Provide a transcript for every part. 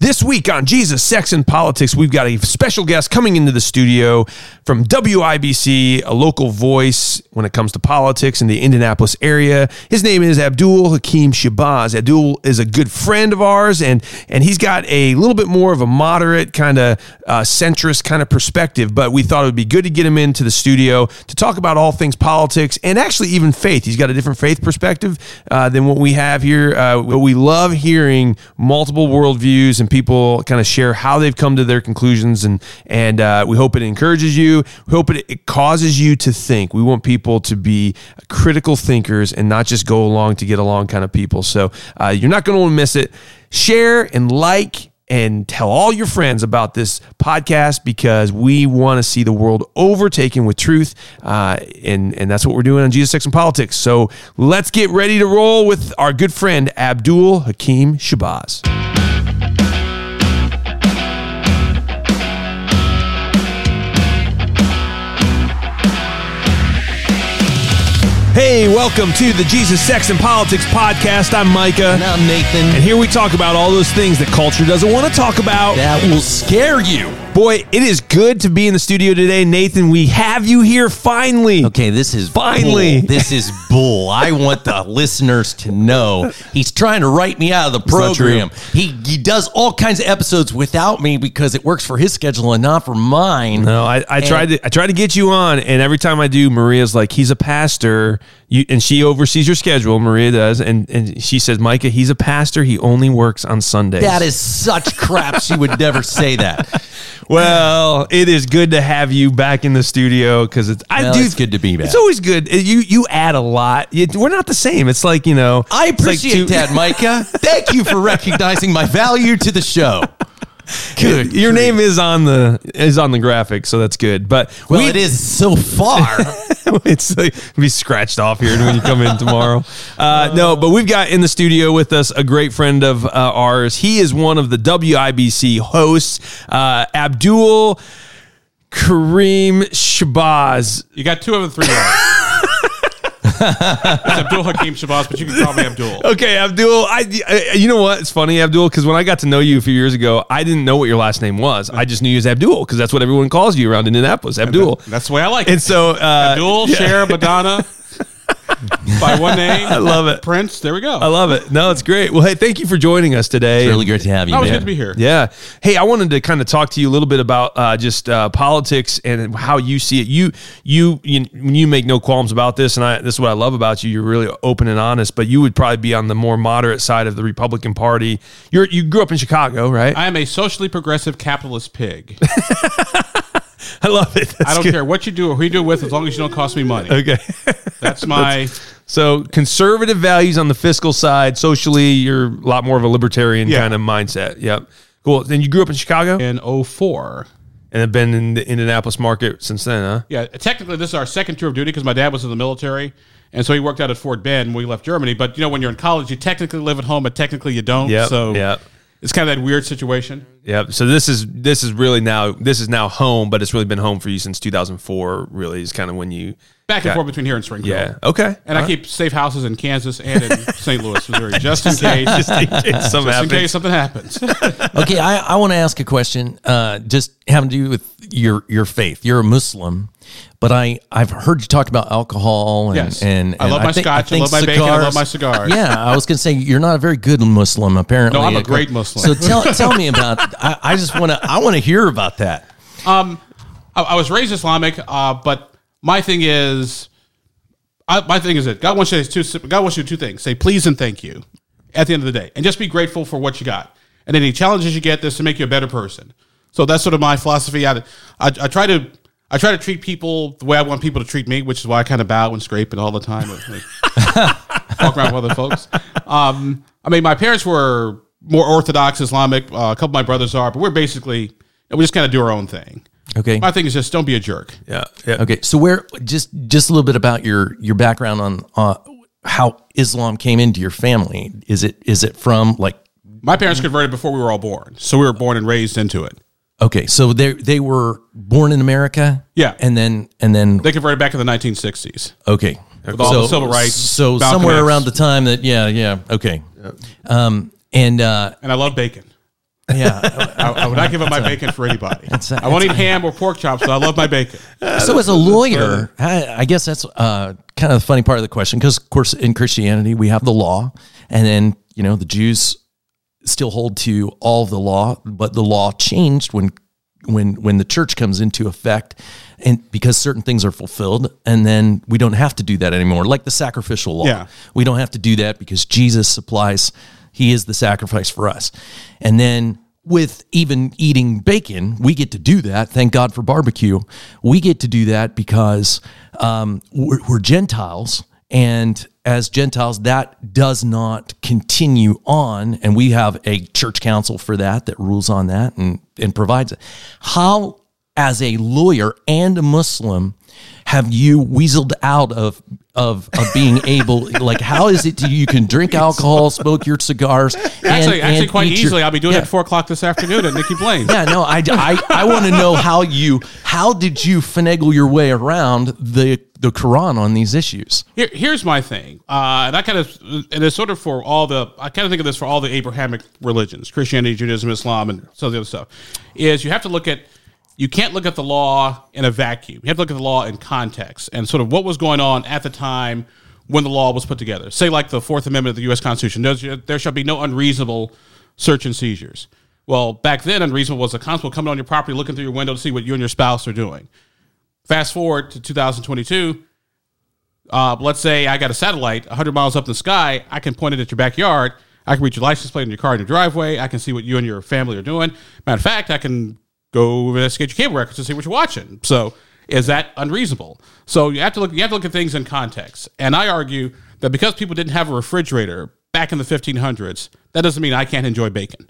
This week on Jesus, Sex, and Politics, we've got a special guest coming into the studio from WIBC, a local voice when it comes to politics in the Indianapolis area. His name is Abdul Hakim Shabazz. Abdul is a good friend of ours, and and he's got a little bit more of a moderate kind of uh, centrist kind of perspective. But we thought it would be good to get him into the studio to talk about all things politics and actually even faith. He's got a different faith perspective uh, than what we have here. Uh, we love hearing multiple worldviews and people kind of share how they've come to their conclusions, and and uh, we hope it encourages you. We hope it, it causes you to think. We want people to be critical thinkers and not just go along to get along kind of people. So uh, you're not going to want to miss it. Share and like and tell all your friends about this podcast because we want to see the world overtaken with truth. Uh, and, and that's what we're doing on Jesus, Sex, and Politics. So let's get ready to roll with our good friend, Abdul Hakim Shabazz. Hey, welcome to the Jesus, Sex, and Politics podcast. I'm Micah. And I'm Nathan. And here we talk about all those things that culture doesn't want to talk about. That will scare you. Boy, it is good to be in the studio today, Nathan. We have you here finally. Okay, this is Finally. bull. This is bull. I want the listeners to know he's trying to write me out of the program. He he does all kinds of episodes without me because it works for his schedule and not for mine. No, I, I tried to I tried to get you on, and every time I do, Maria's like, he's a pastor, you and she oversees your schedule. Maria does, and and she says, Micah, he's a pastor. He only works on Sundays. That is such crap. She would never say that. Well, it is good to have you back in the studio because it's I Well, do. it's good to be back. It's always good. You you add a lot. You- we're not the same. It's like you know. I it's like appreciate two- that, Micah. Thank you for recognizing my value to the show. Good. Your grief. name is on the is on the graphic, so that's good. But Well, we- it is so far. it's like be scratched off here when you come in tomorrow. Uh, no, but we've got in the studio with us a great friend of uh, ours. He is one of the WIBC hosts, uh, Abdul Kareem Shabazz. You got two of the three right. it's Abdul Hakim Shabazz, but you can call me Abdul. Okay, Abdul. I, I you know what? It's funny, Abdul, because when I got to know you a few years ago, I didn't know what your last name was. I just knew you as Abdul because that's what everyone calls you around Indianapolis, Abdul. That's the way I like it. And so, uh, Abdul, Cher, Madonna, by one name. I love it. Prince. There we go. I love it. No, it's great. Well, hey, thank you for joining us today. It's really great to have you, Oh, it's man. good to be here. Yeah. Hey, I wanted to kind of talk to you a little bit about uh, just uh, politics and how you see it. You, you, you, you make no qualms about this, and I, this is what I love about you. You're really open and honest. But you would probably be on the more moderate side of the Republican Party. You're, you grew up in Chicago, right? I, I am a socially progressive capitalist pig. love it. I don't good. care what you do or who you do it with as long as you don't cost me money. Okay. That's my. so conservative values on the fiscal side. Socially, you're a lot more of a libertarian Yeah. kind of mindset. Yep. Cool. Then you grew up in Chicago In 04. and have been in the Indianapolis market since then, huh? Yeah, technically, this is our second tour of duty because my dad was in the military. And so he worked out at Fort Ben when we left Germany. But, you know, when you're in college, you technically live at home, but technically you don't. Yep, So yep. It's kind of that weird situation. Yep. So this is this is really now this is now home, but it's really been home for you since 2004. Really, is kind of when you Back and got- forth between here and Springfield. Yeah. Okay. And I keep safe houses in Kansas and in St. Louis, Missouri, just in case. just in case something just in happens. case something happens. okay, I, I want to ask a question, uh, just having to do with your your faith. You're a Muslim, but I I've heard you talk about alcohol and Yes. and, I and love my think- scotch, I love my bacon, I love my cigars. Yeah, I was gonna say you're not a very good Muslim. Apparently, No, I'm a great Muslim. So tell tell me about. I, I just want to I want to hear about that. um, I, I was raised Islamic, uh, but my thing is, I, my thing is that God wants you to two, God wants you to do two things: say please and thank you at the end of the day, and just be grateful for what you got. And any challenges you get, this to make you a better person. So that's sort of my philosophy. I, I, I try to. I try to treat people the way I want people to treat me, which is why I kind of bow and scrape it all the time. walk around with other folks. Um, I mean, my parents were more Orthodox Islamic. Uh, a couple of my brothers are, but we're basically we just kind of do our own thing. Okay. My thing is just don't be a jerk. Yeah. Yeah. Okay. So where just just a little bit about your your background on uh, how Islam came into your family. Is it is it from like My parents converted before we were all born, so we were born and raised into it. Okay? So they they were born in America. Yeah. And then and then They converted back in the 1960s. okay. With all the civil rights, So Malcolm somewhere X. around the time that yeah yeah okay. Um and uh And I love bacon. Yeah. I, I would not give up my bacon for anybody. That's a- I won't eat ham or pork chops, but I love my bacon. so as a lawyer, I, I guess that's uh, kind of the funny part of the question because, of course, in Christianity we have the law, and then you know the Jews still hold to all the law, but the law changed when when when the church comes into effect, and because certain things are fulfilled, and then we don't have to do that anymore, like the sacrificial law. Yeah. we don't have to do that because Jesus supplies; He is the sacrifice for us, and then with even eating bacon, we get to do that. Thank God for barbecue. We get to do that because um, we're, we're Gentiles. And as Gentiles, that does not continue on. And we have a church council for that that rules on that and, and provides it. How, as a lawyer and a Muslim, have you weaseled out of of of being able like how is it you can drink alcohol, smoke your cigars, and, Actually, actually, and quite eat your- easily. I'll be doing Yeah. it at four o'clock this afternoon at Nicky Blaine. Yeah, no, I, I, I want to know how you how did you finagle your way around the the Quran on these issues? Here, here's my thing, uh, and I kind of, and it's sort of for all the, I kind of think of this for all the Abrahamic religions, Christianity, Judaism, Islam, and some of the other stuff, is you have to look at, you can't look at the law in a vacuum. You have to look at the law in context and sort of what was going on at the time when the law was put together. Say like the Fourth Amendment of the U.S. Constitution, there shall be no unreasonable search and seizures. Well, back then, unreasonable was a constable coming on your property, looking through your window to see what you and your spouse are doing. Fast forward to 2022, uh, let's say I got a satellite 100 miles up in the sky. I can point it at your backyard. I can read your license plate in your car in your driveway. I can see what you and your family are doing. Matter of fact, I can go investigate your cable records to see what you're watching. So, is that unreasonable? So you have to look. You have to look at things in context. And I argue that because people didn't have a refrigerator back in the 1500s, that doesn't mean I can't enjoy bacon.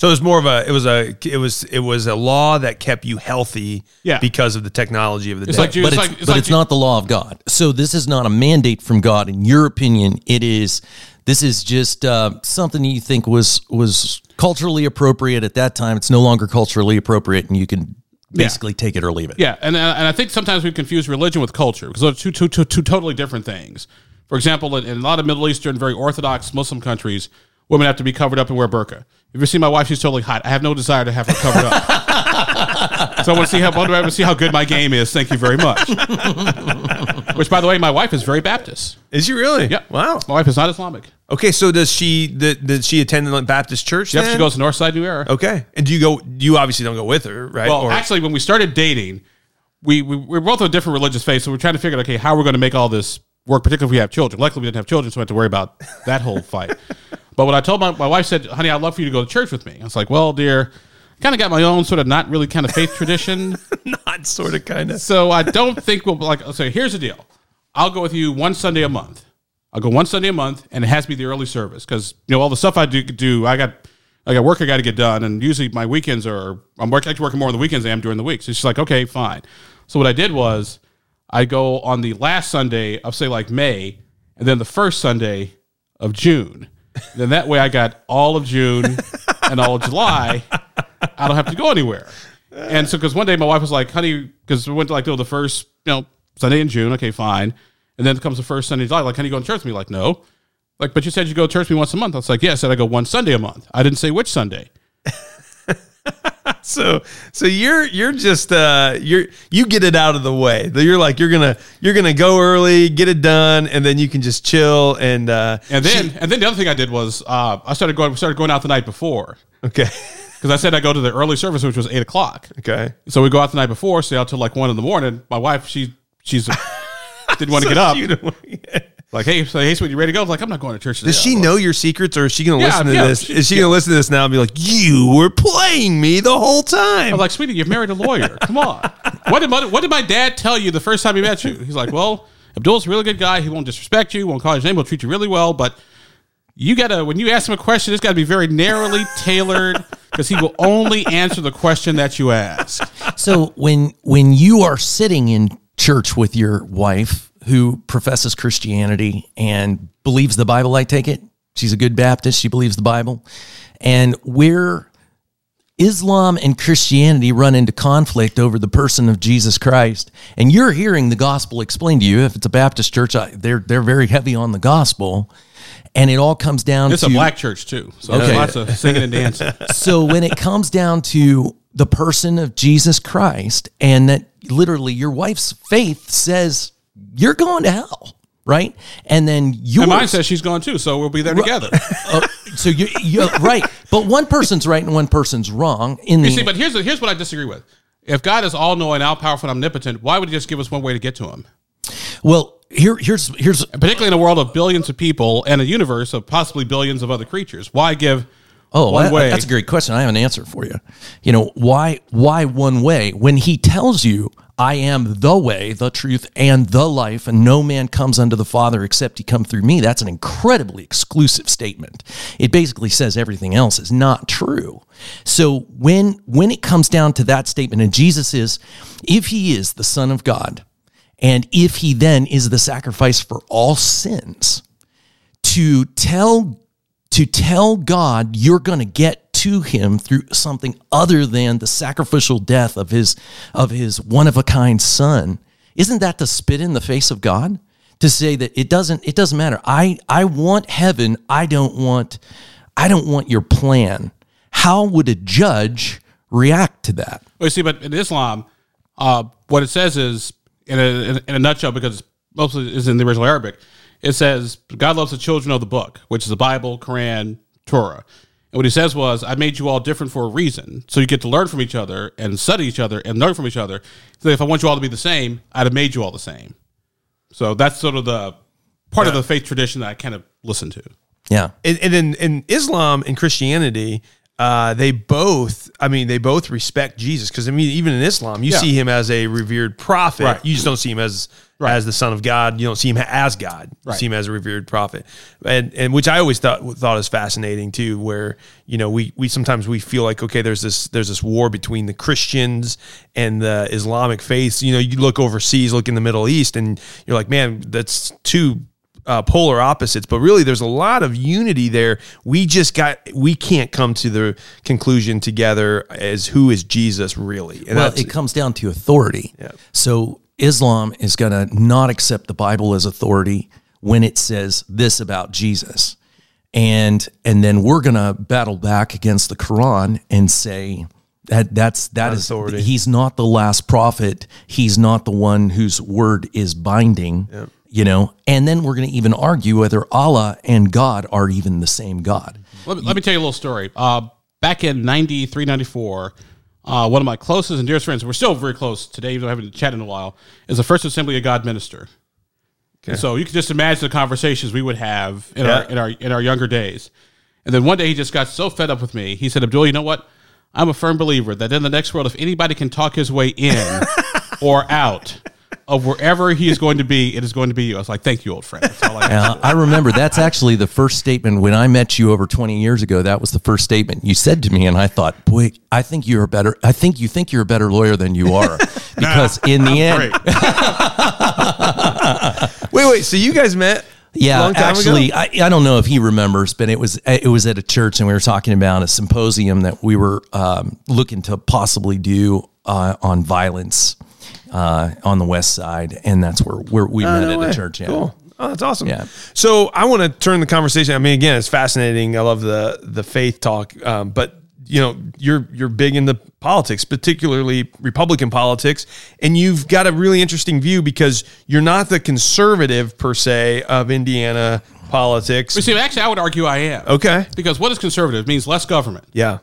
So it was more of a it was a it was it was a law that kept you healthy Yeah. because of the technology of the It's day. like you- But It's it's, like- it's but like it's not the law of God. So this is not a mandate from God. In your opinion, it is. This is just uh, something you think was was culturally appropriate at that time. It's no longer culturally appropriate, and you can basically take it or leave it. Yeah, and uh, and I think sometimes we confuse religion with culture because they're two, two, two, two totally different things. For example, in, in a lot of Middle Eastern, very Orthodox Muslim countries, women have to be covered up and wear burqa. If you see my wife, she's totally hot. I have no desire to have her covered up. so I want to see how I want to see how good my game is. Thank you very much. Which, by the way, my wife is very Baptist. Is she really? Yeah, Wow. My wife is not Islamic. Okay, so does she did, did she attend the Baptist church? Yep, then? she goes to Northside New Era. Okay, and do you go? You obviously don't go with her, right? Well, Or- actually, when we started dating, we, we, we were both of a different religious faith, so we're trying to figure out, okay, how we're going to make all this work, particularly if we have children. Luckily, we didn't have children, so we had to worry about that whole fight. But when I told my, my wife, said, honey, I'd love for you to go to church with me. I was like, well, dear, kind of got my own sort of not really kind of faith tradition. not sort of, kind of. So I don't think we'll, like, so here's the deal. I'll go with you one Sunday a month. I'll go one Sunday a month, and it has to be the early service because, you know, all the stuff I do, do I got, I got work I got to get done, and usually my weekends are I'm work, actually working more on the weekends than I am during the week. So she's like, okay, fine. So what I did was I go on the last Sunday of say like May, and then the first Sunday of June. Then that way I got all of June and all of July. I don't have to go anywhere. And so, because one day my wife was like, honey, because we went to like the first, you know, Sunday in June. Okay, fine. And then comes the first Sunday in July. Like, honey, you go to church with me? Like, no. Like, but you said you go to church with me once a month. I was like, yeah, I said I go one Sunday a month. I didn't say which Sunday. So, so you're you're just uh you're you get it out of the way. You're like you're gonna you're gonna go early, get it done, and then you can just chill and uh And then, and then the other thing I did was uh, I started going, started going out the night before okay, because I said I go to the early service, which was eight o'clock. okay. So we go out the night before, stay out till like one in the morning. My wife, she she's didn't want to get up. You know- Like, hey, so hey, sweetie, you ready to go? I was like, I'm not going to church. Today. Does she I'm know your secrets, or is she gonna Yeah, listen to yeah, this? she- Is she yeah. gonna listen to this now and be like, "You were playing me the whole time"? I'm like, sweetie, you've married a lawyer. Come on. What did my, what did my dad tell you the first time he met you? He's like, well, Abdul's a really good guy. He won't disrespect you. Won't call his name. He'll treat you really well. But you gotta when you ask him a question, it's got to be very narrowly tailored because he will only answer the question that you ask. So when when you are sitting in church with your wife who professes Christianity and believes the Bible, I take it she's a good Baptist. She believes the Bible, and where Islam and Christianity run into conflict over the person of Jesus Christ, and you're hearing the gospel explained to you. If it's a Baptist church, I, they're they're very heavy on the gospel. and it all comes down It's to a black church too, so Okay. lots of singing and dancing. so when it comes down to the person of Jesus Christ, and that literally your wife's faith says you're going to hell, right? And then yours, And mine says she's going too, so we'll be there together. uh, so you, you right, but one person's right and one person's wrong. In the You see, but here's here's what I disagree with. If God is all knowing, all powerful, and omnipotent, why would He just give us one way to get to Him? well, here here's here's Particularly in a world of billions of people and a universe of possibly billions of other creatures, why give Oh, one that- way? that's a great question. I have an answer for you. You know, why why one way when he tells you I am the way, the truth and the life and no man comes unto the Father except he come through me. That's an incredibly exclusive statement. It basically says everything else is not true. So when when it comes down to that statement and Jesus is if he is the son of God and if he then is the sacrifice for all sins, to tell to tell God you're going to get to him through something other than the sacrificial death of his of his one of a kind son. Isn't that to spit in the face of God? To say that it doesn't it doesn't matter. I I want heaven. I don't want I don't want your plan. How would a judge react to that? Well, you see, but in Islam, uh, what it says is, in a, in a- nutshell, because mostly is in the original Arabic, it says God loves the children of the book, which is the Bible, Quran, Torah. And what he says was, I made you all different for a reason. So you get to learn from each other and study each other and learn from each other. So if I want you all to be the same, I'd have made you all the same. So that's sort of the part of the faith tradition that I kind of listen to. yeah and, and in, in Islam and Christianity, uh, they both, I mean, they both respect Jesus because I mean, even in Islam, you Yeah. see him as a revered prophet. Right. You just don't see him as Right. as the son of God. You don't see him as God. You Right. see him as a revered prophet, and and which I always thought thought is fascinating too. Where you know we we sometimes we feel like okay, there's this there's this war between the Christians and the Islamic faith. You know, you look overseas, look in the Middle East, and you're like, man, that's two uh, polar opposites, but really there's a lot of unity there. We just got we can't come to the conclusion together as who is Jesus really. And well, it comes down to authority. So Islam is going to not accept the Bible as authority when it says this about Jesus, and and then we're going to battle back against the Quran and say that that's that is authority. he's not the last prophet. He's not the one whose word is binding. You know, and then we're going to even argue whether Allah and God are even the same God. Let me, let me tell you a little story. Uh, back in 93, 94, uh, one of my closest and dearest friends, we're still very close today, even though I haven't chatted in a while, is the First Assembly of God minister. And so you can just imagine the conversations we would have in, our, in, our, in our younger days. And then one day he just got so fed up with me. He said, Abdul, you know what? I'm a firm believer that in the next world, if anybody can talk his way in or out of wherever he is going to be, it is going to be you. I was like, thank you, old friend. That's all I got. Uh, I remember that's actually the first statement when I met you over 20 years ago. That was the first statement you said to me, and I thought, boy, I think you're a better. I think you think you're a better lawyer than you are, because in the end, wait, wait. So you guys met? yeah, actually. I, I don't know if he remembers, but it was it was at a church, and we were talking about a symposium that we were um, looking to possibly do uh, on violence uh, on the west side, and that's where where we met Oh, No at way. a church. Yeah. Cool. Oh, that's awesome. Yeah. So I want to turn the conversation. I mean, again, it's fascinating. I love the the faith talk, um, but you know, you're you're big into politics, particularly Republican politics, and you've got a really interesting view because you're not the conservative per se of Indiana politics. But see, actually, I would argue I am. Okay. Because what is conservative means less government. Yeah.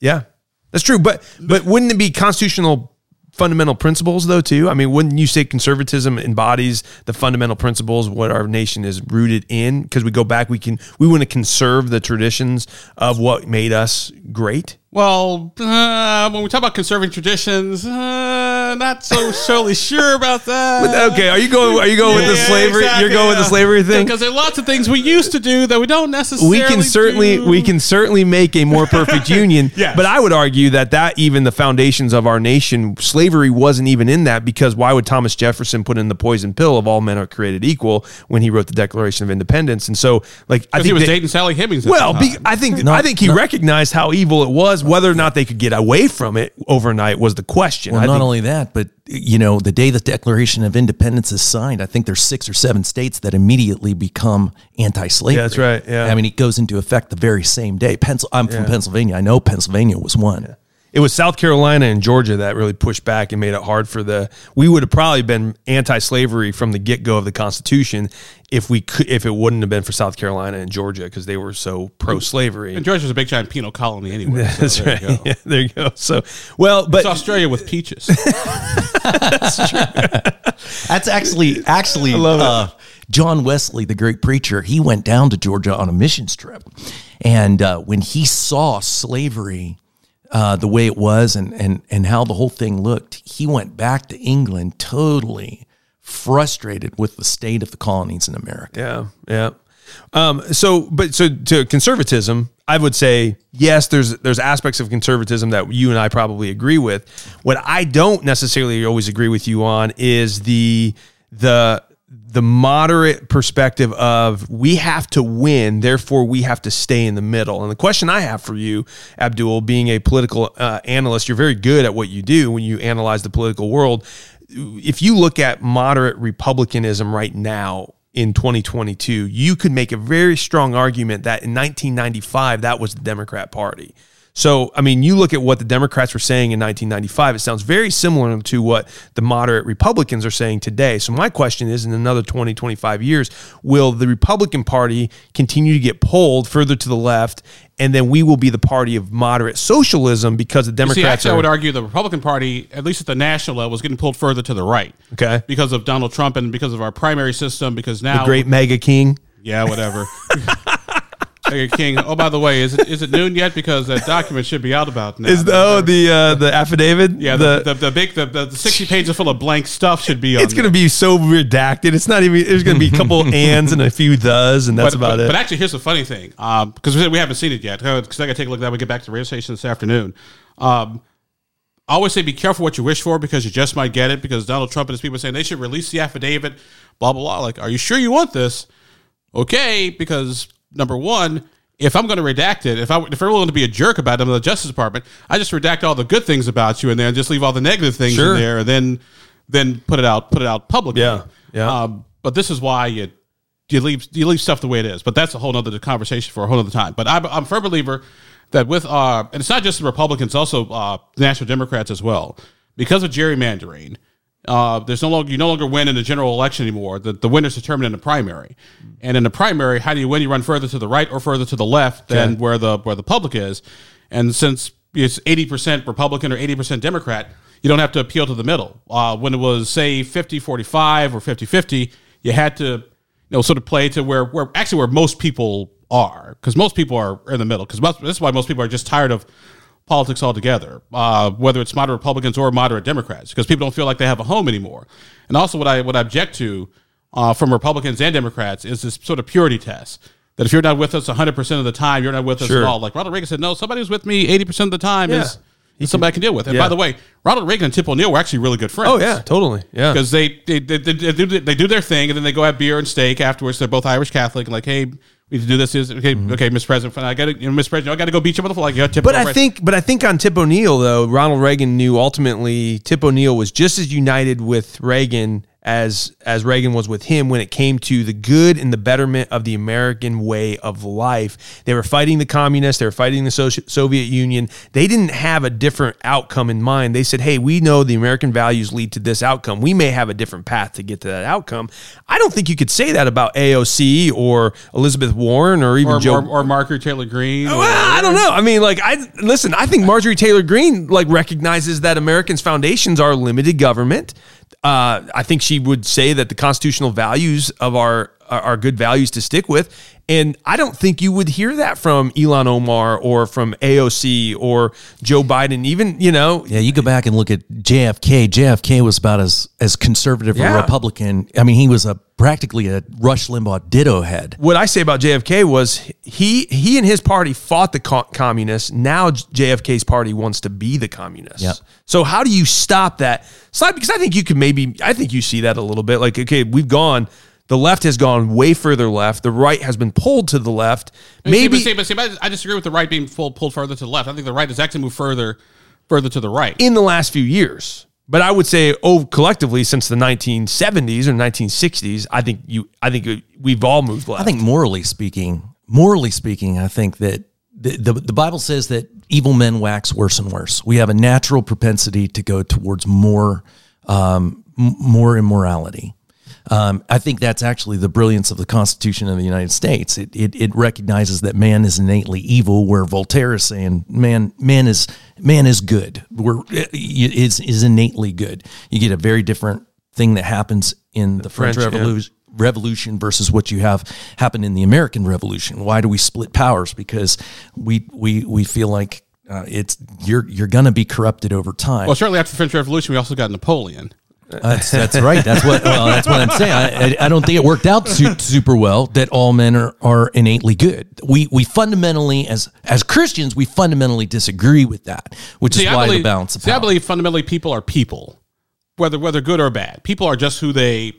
Yeah. That's true. But but wouldn't it be constitutional fundamental principles though too? I mean, wouldn't you say conservatism embodies the fundamental principles what our nation is rooted in? Because we go back, we can we want to conserve the traditions of what made us great. Well, uh, when we talk about conserving traditions, uh, not so surely sure about that. But, okay, are you going? Are you going with the slavery? exactly, You're going with the slavery thing. Because there are lots of things we used to do that we don't necessarily. we can certainly do. we can certainly make a more perfect union Yes. but i would argue that that even the foundations of our nation slavery wasn't even in that because why would thomas jefferson put in the poison pill of all men are created equal when he wrote the declaration of independence and so like i think he was that- dating Sally Hemings. at well the be, i think No, i think he no. recognized how evil it was was. Whether or not they could get away from it overnight was the question. Well, I not think- only that, but you know, the day the Declaration of Independence is signed, I think there's six or seven states that immediately become anti-slavery. Yeah, that's right, yeah. I mean, it goes into effect the very same day. Pencil, I'm from Pennsylvania. I know Pennsylvania was one. It was South Carolina and Georgia that really pushed back and made it hard for the. We would have probably been anti-slavery from the get-go of the Constitution if we could, if it wouldn't have been for South Carolina and Georgia because they were so pro-slavery. And Georgia's a big giant penal colony anyway. so That's there right. You go. Yeah, there you go. So, well, but It's Australia with peaches. That's true. That's actually actually love it. uh, John Wesley, the great preacher. He went down to Georgia on a missions trip, and uh, when he saw slavery uh, the way it was and and and how the whole thing looked, he went back to England totally frustrated with the state of the colonies in America. Yeah, yeah. Um, so, but so to conservatism, I would say yes. There's there's aspects of conservatism that you and I probably agree with. What I don't necessarily always agree with you on is the the the moderate perspective of we have to win, therefore we have to stay in the middle. And the question I have for you, Abdul, being a political uh, analyst, you're very good at what you do when you analyze the political world. If you look at moderate republicanism right now in 2022, you could make a very strong argument that in 1995 that was the Democrat Party. So, I mean, you look at what the Democrats were saying in 1995, it sounds very similar to what the moderate Republicans are saying today. So, my question is in another 20, 25 years, will the Republican Party continue to get pulled further to the left? And then we will be the party of moderate socialism because the See, Democrats actually, are. I would argue the Republican Party, at least at the national level, is getting pulled further to the right. Okay. Because of Donald Trump and because of our primary system, because now. the Great MAGA king. Yeah, whatever. Hey, King. Oh, by the way, is it is it noon yet? Because that document should be out about now. Is the, oh the uh, the affidavit? yeah, the, the, the big the, the, the sixty pages full of blank stuff should be on. it's going to be so redacted. It's not even. There's going to be a couple ands and a few thes, and that's but, about but, it. But actually, here's the funny thing, because we, we haven't seen it yet. Because I got to take a look at that. We get back to the radio station this afternoon. Um, I always say be careful what you wish for because you just might get it. Because Donald Trump and his people are saying they should release the affidavit, blah blah blah. Like, are you sure you want this? Okay, because number one, if I'm going to redact it, if I if I'm willing to be a jerk about it in the Justice Department, I just redact all the good things about you in there and just leave all the negative things Sure. in there, and then then put it out put it out publicly. Yeah, yeah. Um, but this is why you you leave you leave stuff the way it is. But that's a whole other conversation for a whole other time. But I'm, I'm a firm believer that with uh, and it's not just the Republicans, also uh, the National Democrats as well, because of gerrymandering. Uh, there's no longer you no longer win in the general election anymore. The the winner's determined in the primary, and in the primary, how do you win? You run further to the right or further to the left than where the where the public is, and since it's eighty percent Republican or eighty percent Democrat, you don't have to appeal to the middle. Uh, when it was say 50-45 or 50-50, you had to you know sort of play to where where actually where most people are because most people are in the middle because this is why most people are just tired of politics altogether, uh, whether it's moderate Republicans or moderate Democrats, because people don't feel like they have a home anymore. And also, what I what I object to uh, from Republicans and Democrats is this sort of purity test that if you're not with us 100 percent of the time, you're not with us Sure. at all. Like Ronald Reagan said, no, somebody who's with me 80 percent of the time Yeah. is, is somebody I can deal with. And Yeah. by the way, Ronald Reagan and Tip O'Neill were actually really good friends. oh yeah, totally. Yeah. Because they they, they, they, they, do, they do their thing and then they go have beer and steak afterwards. They're both Irish Catholic and like, hey, we need to do this. Is okay, okay, Mr. President. I got to, you know, Mr. President, I got to go beat you motherfucker. Like, you got Tip Mm-hmm. But I think, but I think on Tip O'Neill though, Ronald Reagan knew ultimately Tip O'Neill was just as united with Reagan as as Reagan was with him when it came to the good and the betterment of the American way of life. They were fighting the communists, they were fighting the Soviet Union. They didn't have a different outcome in mind. They said, "Hey, we know the American values lead to this outcome. We may have a different path to get to that outcome." I don't think you could say that about AOC or Elizabeth Warren or even or, Joe or, or Margaret Taylor Greene. or- well, I don't know. I mean, like, I listen. I think Marjorie Taylor Greene like recognizes that Americans' foundations are limited government. Uh, I think she would say that the constitutional values of our are, good values to stick with, and I don't think you would hear that from Ilhan Omar or from AOC or Joe Biden. Even you know, Yeah, you go back and look at JFK. JFK was about as as conservative Yeah. a Republican. I mean, he was a practically a Rush Limbaugh ditto head. what I say about JFK was he he and his party fought the communists. Now JFK's party wants to be the communists. Yep. So how do you stop that slide? Because I think you could maybe I think you see that a little bit. Like okay, we've gone The left has gone way further left. The right has been pulled to the left. Maybe, Maybe see, but see, but I disagree with the right being full, pulled further to the left. I think the right has actually moved further, further to the right. in the last few years. But I would say, oh, collectively since the 1970s or 1960s, I think you, I think we've all moved left. I think morally speaking, morally speaking, I think that the, the, the Bible says that evil men wax worse and worse. We have a natural propensity to go towards more, um, m- more immorality. Um, I think that's actually the brilliance of the Constitution of the United States. It, it, it recognizes that man is innately evil, where Voltaire is saying man man is man is good. We're is is innately good. You get a very different thing that happens in the, French, French, yeah. Revolution. Revolution versus what you have happen in the American Revolution. Why do we split powers? Because we we we feel like uh, it's you're you're gonna be corrupted over time. well, shortly after the French Revolution, we also got Napoleon. That's that's right. That's what. Well, that's what I'm saying. I, I, I don't think it worked out su- super well that all men are, are innately good. We we fundamentally as as Christians we fundamentally disagree with that, which is I why believe, the balance of see, I believe fundamentally people are people, whether whether good or bad. People are just who they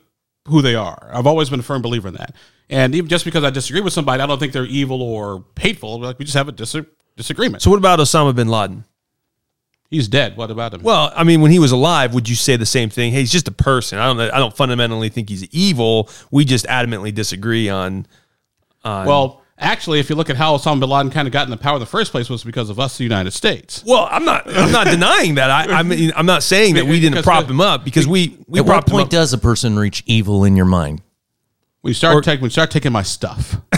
who they are. I've always been a firm believer in that. And even just because I disagree with somebody, I don't think they're evil or hateful. Like we just have a dis- disagreement. so. What about Osama bin Laden? He's dead. What about him? Well, I mean, when he was alive, would you say the same thing? Hey, he's just a person. I don't. I don't fundamentally think he's evil. We just adamantly disagree on. Well, actually, if you look at how Osama bin Laden kind of got in the power in the first place, was because of us, the United States. Well, I'm not. I'm not denying that. I, I mean, I'm not saying that we didn't prop him up because we we At what propped him point up. does a person reach evil in your mind? We start taking we start taking my stuff.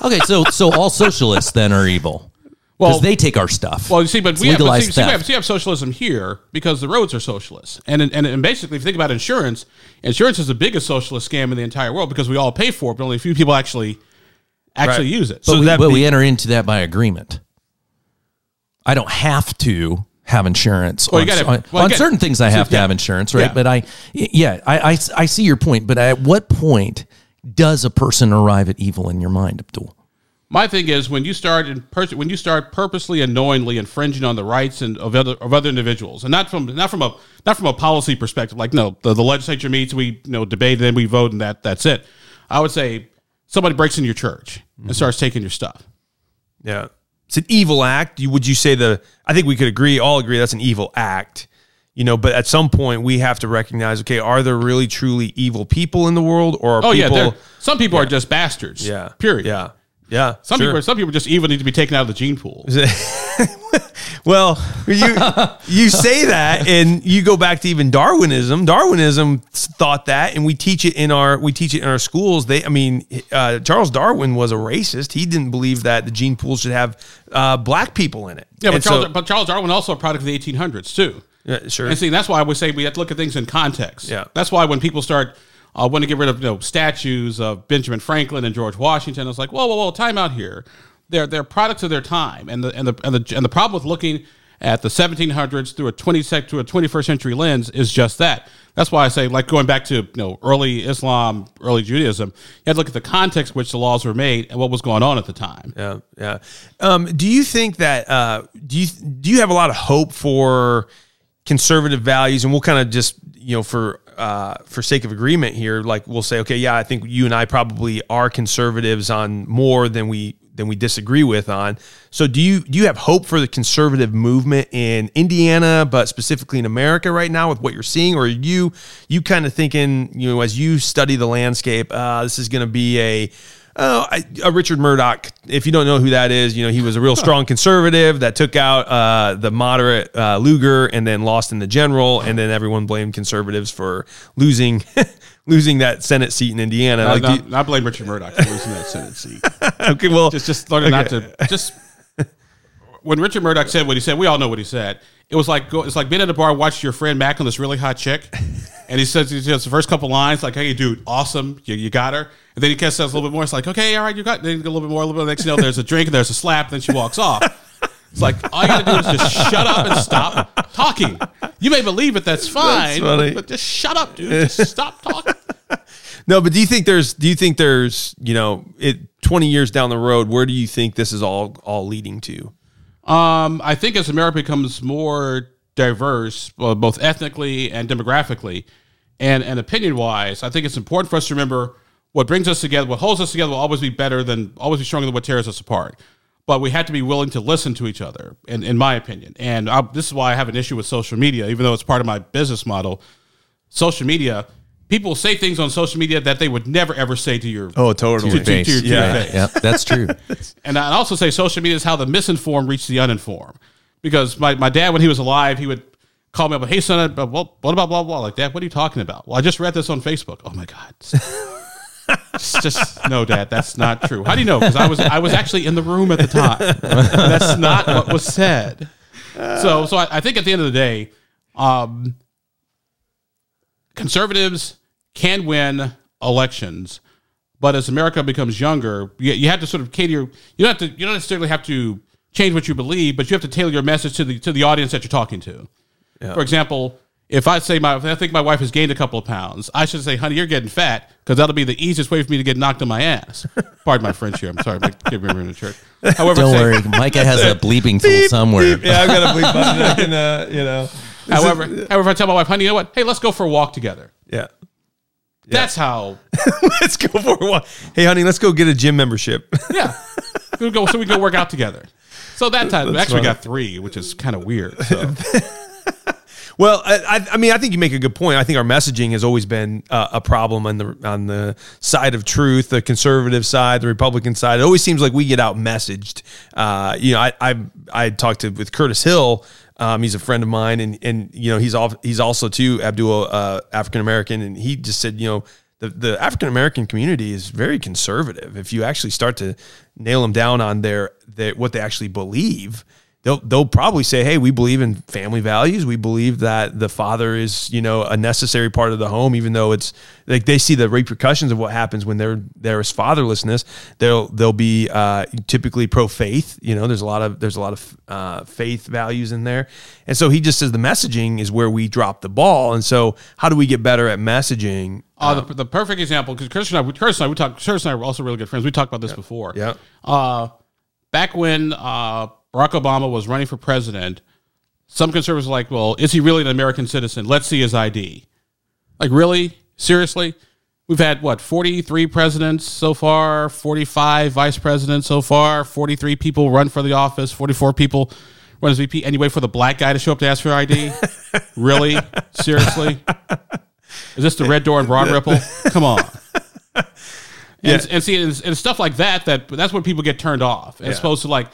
Okay, so so all socialists then are evil because Well- they take our stuff. Well, you see, but It's we have, but see, see, we have, see, we have socialism here because the roads are socialist, and and, and basically, if you think about insurance, insurance is the biggest socialist scam in the entire world because we all pay for it, but only a few people actually actually Right. use it. So but we, that but be- we enter into that by agreement. I don't have to have insurance. Well, on, you gotta- on- well, on again, certain things, I have to yeah. have insurance, right? Yeah. But I, yeah, I, I, I see your point. But at what point does a person arrive at evil in your mind, Abdul? My thing is when you start in pers- when you start purposely and knowingly infringing on the rights and of other of other individuals, and not from not from a not from a policy perspective. Like no, the, the legislature meets, we you know debate, then we vote, and that that's it. I would say somebody breaks into your church and mm-hmm. starts taking your stuff. Yeah, it's an evil act. You would you say the? I think we could agree, all agree that's an evil act. You know, but at some point we have to recognize, okay, are there really truly evil people in the world, or are Oh yeah, people? they're- some people are just bastards. yeah, period. Yeah, yeah. Some sure. people, some people just even need to be taken out of the gene pool. Well, you you say that, and you go back to even Darwinism. Darwinism thought that, and we teach it in our we teach it in our schools. They, I mean, uh, Charles Darwin was a racist. He didn't believe that the gene pool should have uh, black people in it. Yeah, but Charles, so- but Charles Darwin also a product of the 1800s too. yeah, sure. And see, that's why I would say we have to look at things in context. Yeah. That's why when people start uh, want to get rid of you know, statues of Benjamin Franklin and George Washington, it's like, whoa, whoa, whoa, time out here. They're they're products of their time, and the and the and the and the problem with looking at the 1700s through a 20 sec through a 21st century lens is just that. That's why I say, like going back to you know early Islam, early Judaism, you had to look at the context which the laws were made and what was going on at the time. Yeah, yeah. Um, do you think that uh, do you do you have a lot of hope for conservative values? And we'll kind of just you know for uh, for sake of agreement here, like we'll say, okay, yeah, I think you and I probably are conservatives on more than we than we disagree with on. So do you do you have hope for the conservative movement in Indiana, but specifically in America right now with what you're seeing, or are you you kind of thinking you know as you study the landscape, uh, this is going to be a Oh, I, uh, Richard Mourdock. If you don't know who that is, you know he was a real strong conservative that took out uh, the moderate uh, Lugar and then lost in the general, and then everyone blamed conservatives for losing losing that Senate seat in Indiana. I, Like, you- I blame Richard Mourdock for losing that Senate seat. okay, well, just just learning not to just when Richard Mourdock said what he said, we all know what he said. It was like go, it's like being at a bar, watching your friend Mac on this really hot chick, and he says he says the first couple lines like, "Hey, dude, awesome, you, you got her," and then he kind of says a little bit more. It's like, "Okay, all right, you got." Then a little bit more, a little bit. Next, you know, there's a drink, and there's a slap, and then she walks off. It's like all you gotta do is just shut up and stop talking. You may believe it, that's fine, funny. but just shut up, dude. Just stop talking. no, but do you think there's do you think there's you know it twenty years down the road, where do you think this is all all leading to? Um, I think as America becomes more diverse, well, both ethnically and demographically, And and opinion wise, I think it's important for us to remember what brings us together, what holds us together will always be better than always be stronger than what tears us apart. But we have to be willing to listen to each other, in, in my opinion. And I, this is why I have an issue with social media, even though it's part of my business model. Social media, people say things on social media that they would never ever say to your Oh, totally. to, to, to your, Yeah. face. Yeah, that's true. And I also say social media is how the misinformed reach the uninformed. Because my, my dad, when he was alive, he would call me up, hey, son, well, what about blah, blah, like that? What are you talking about? Well, I just read this on Facebook. Oh, my God. just, just no, Dad, that's not true. How do you know? Because I was I was actually in the room at the time. that's not what was said. So so I, I think at the end of the day, um, conservatives can win elections, but as America becomes younger, you, you have to sort of cater. You don't have to. You don't necessarily have to change what you believe, but you have to tailor your message to the to the audience that you're talking to. For example, if I say my, if I think my wife has gained a couple of pounds, I should say, "Honey, you're getting fat," because that'll be the easiest way for me to get knocked on my ass. Pardon my French here. I'm sorry, I'm giving me in the church. However, Don't say- worry, Micah has a bleeping tool somewhere. Yeah, I've got a bleep button. I can, uh, you know. However, however, if I tell my wife, "Honey, you know what? Hey, let's go for a walk together." Yeah. That's how. let's go for a walk. Hey, honey, let's go get a gym membership. Yeah, we go. So we go work out together. So that time, That's actually, we funny. got three, which is kind of weird. So. Well, I, I- I mean, I think you make a good point. I think our messaging has always been uh, a problem on the on the side of truth, the conservative side, the Republican side. It always seems like we get out messaged. Uh, you know, I I, I talked to with Curtis Hill. Um, he's a friend of mine, and and you know he's all he's also too Abdul uh, African American, and he just said you know the the African American community is very conservative. If you actually start to nail them down on their their what they actually believe they'll they'll probably say, "Hey, we believe in family values. We believe that the father is, you know, a necessary part of the home, even though it's like they see the repercussions of what happens when there there is fatherlessness. They'll they'll be uh, typically pro faith. You know, there's a lot of there's a lot of uh, faith values in there, and so he just says the messaging is where we drop the ball. And so, how do we get better at messaging? Uh, the, the perfect example, because Chris and I, Chris and I, we talked. Chris and I were also really good friends. We talked about this before. Yeah. Uh, back when uh, Barack Obama was running for president, some conservatives were like, "Well, is he really an American citizen? Let's see his ID." Like, really? Seriously? We've had what forty three presidents so far, forty five vice presidents so far, forty three people run for the office, forty four people run as VP, and you wait for the black guy to show up to ask for ID? really? Seriously? Is this the red door and Broad Ripple? Come on. And, and see, and, and stuff like that, that that's when people get turned off. As opposed to like,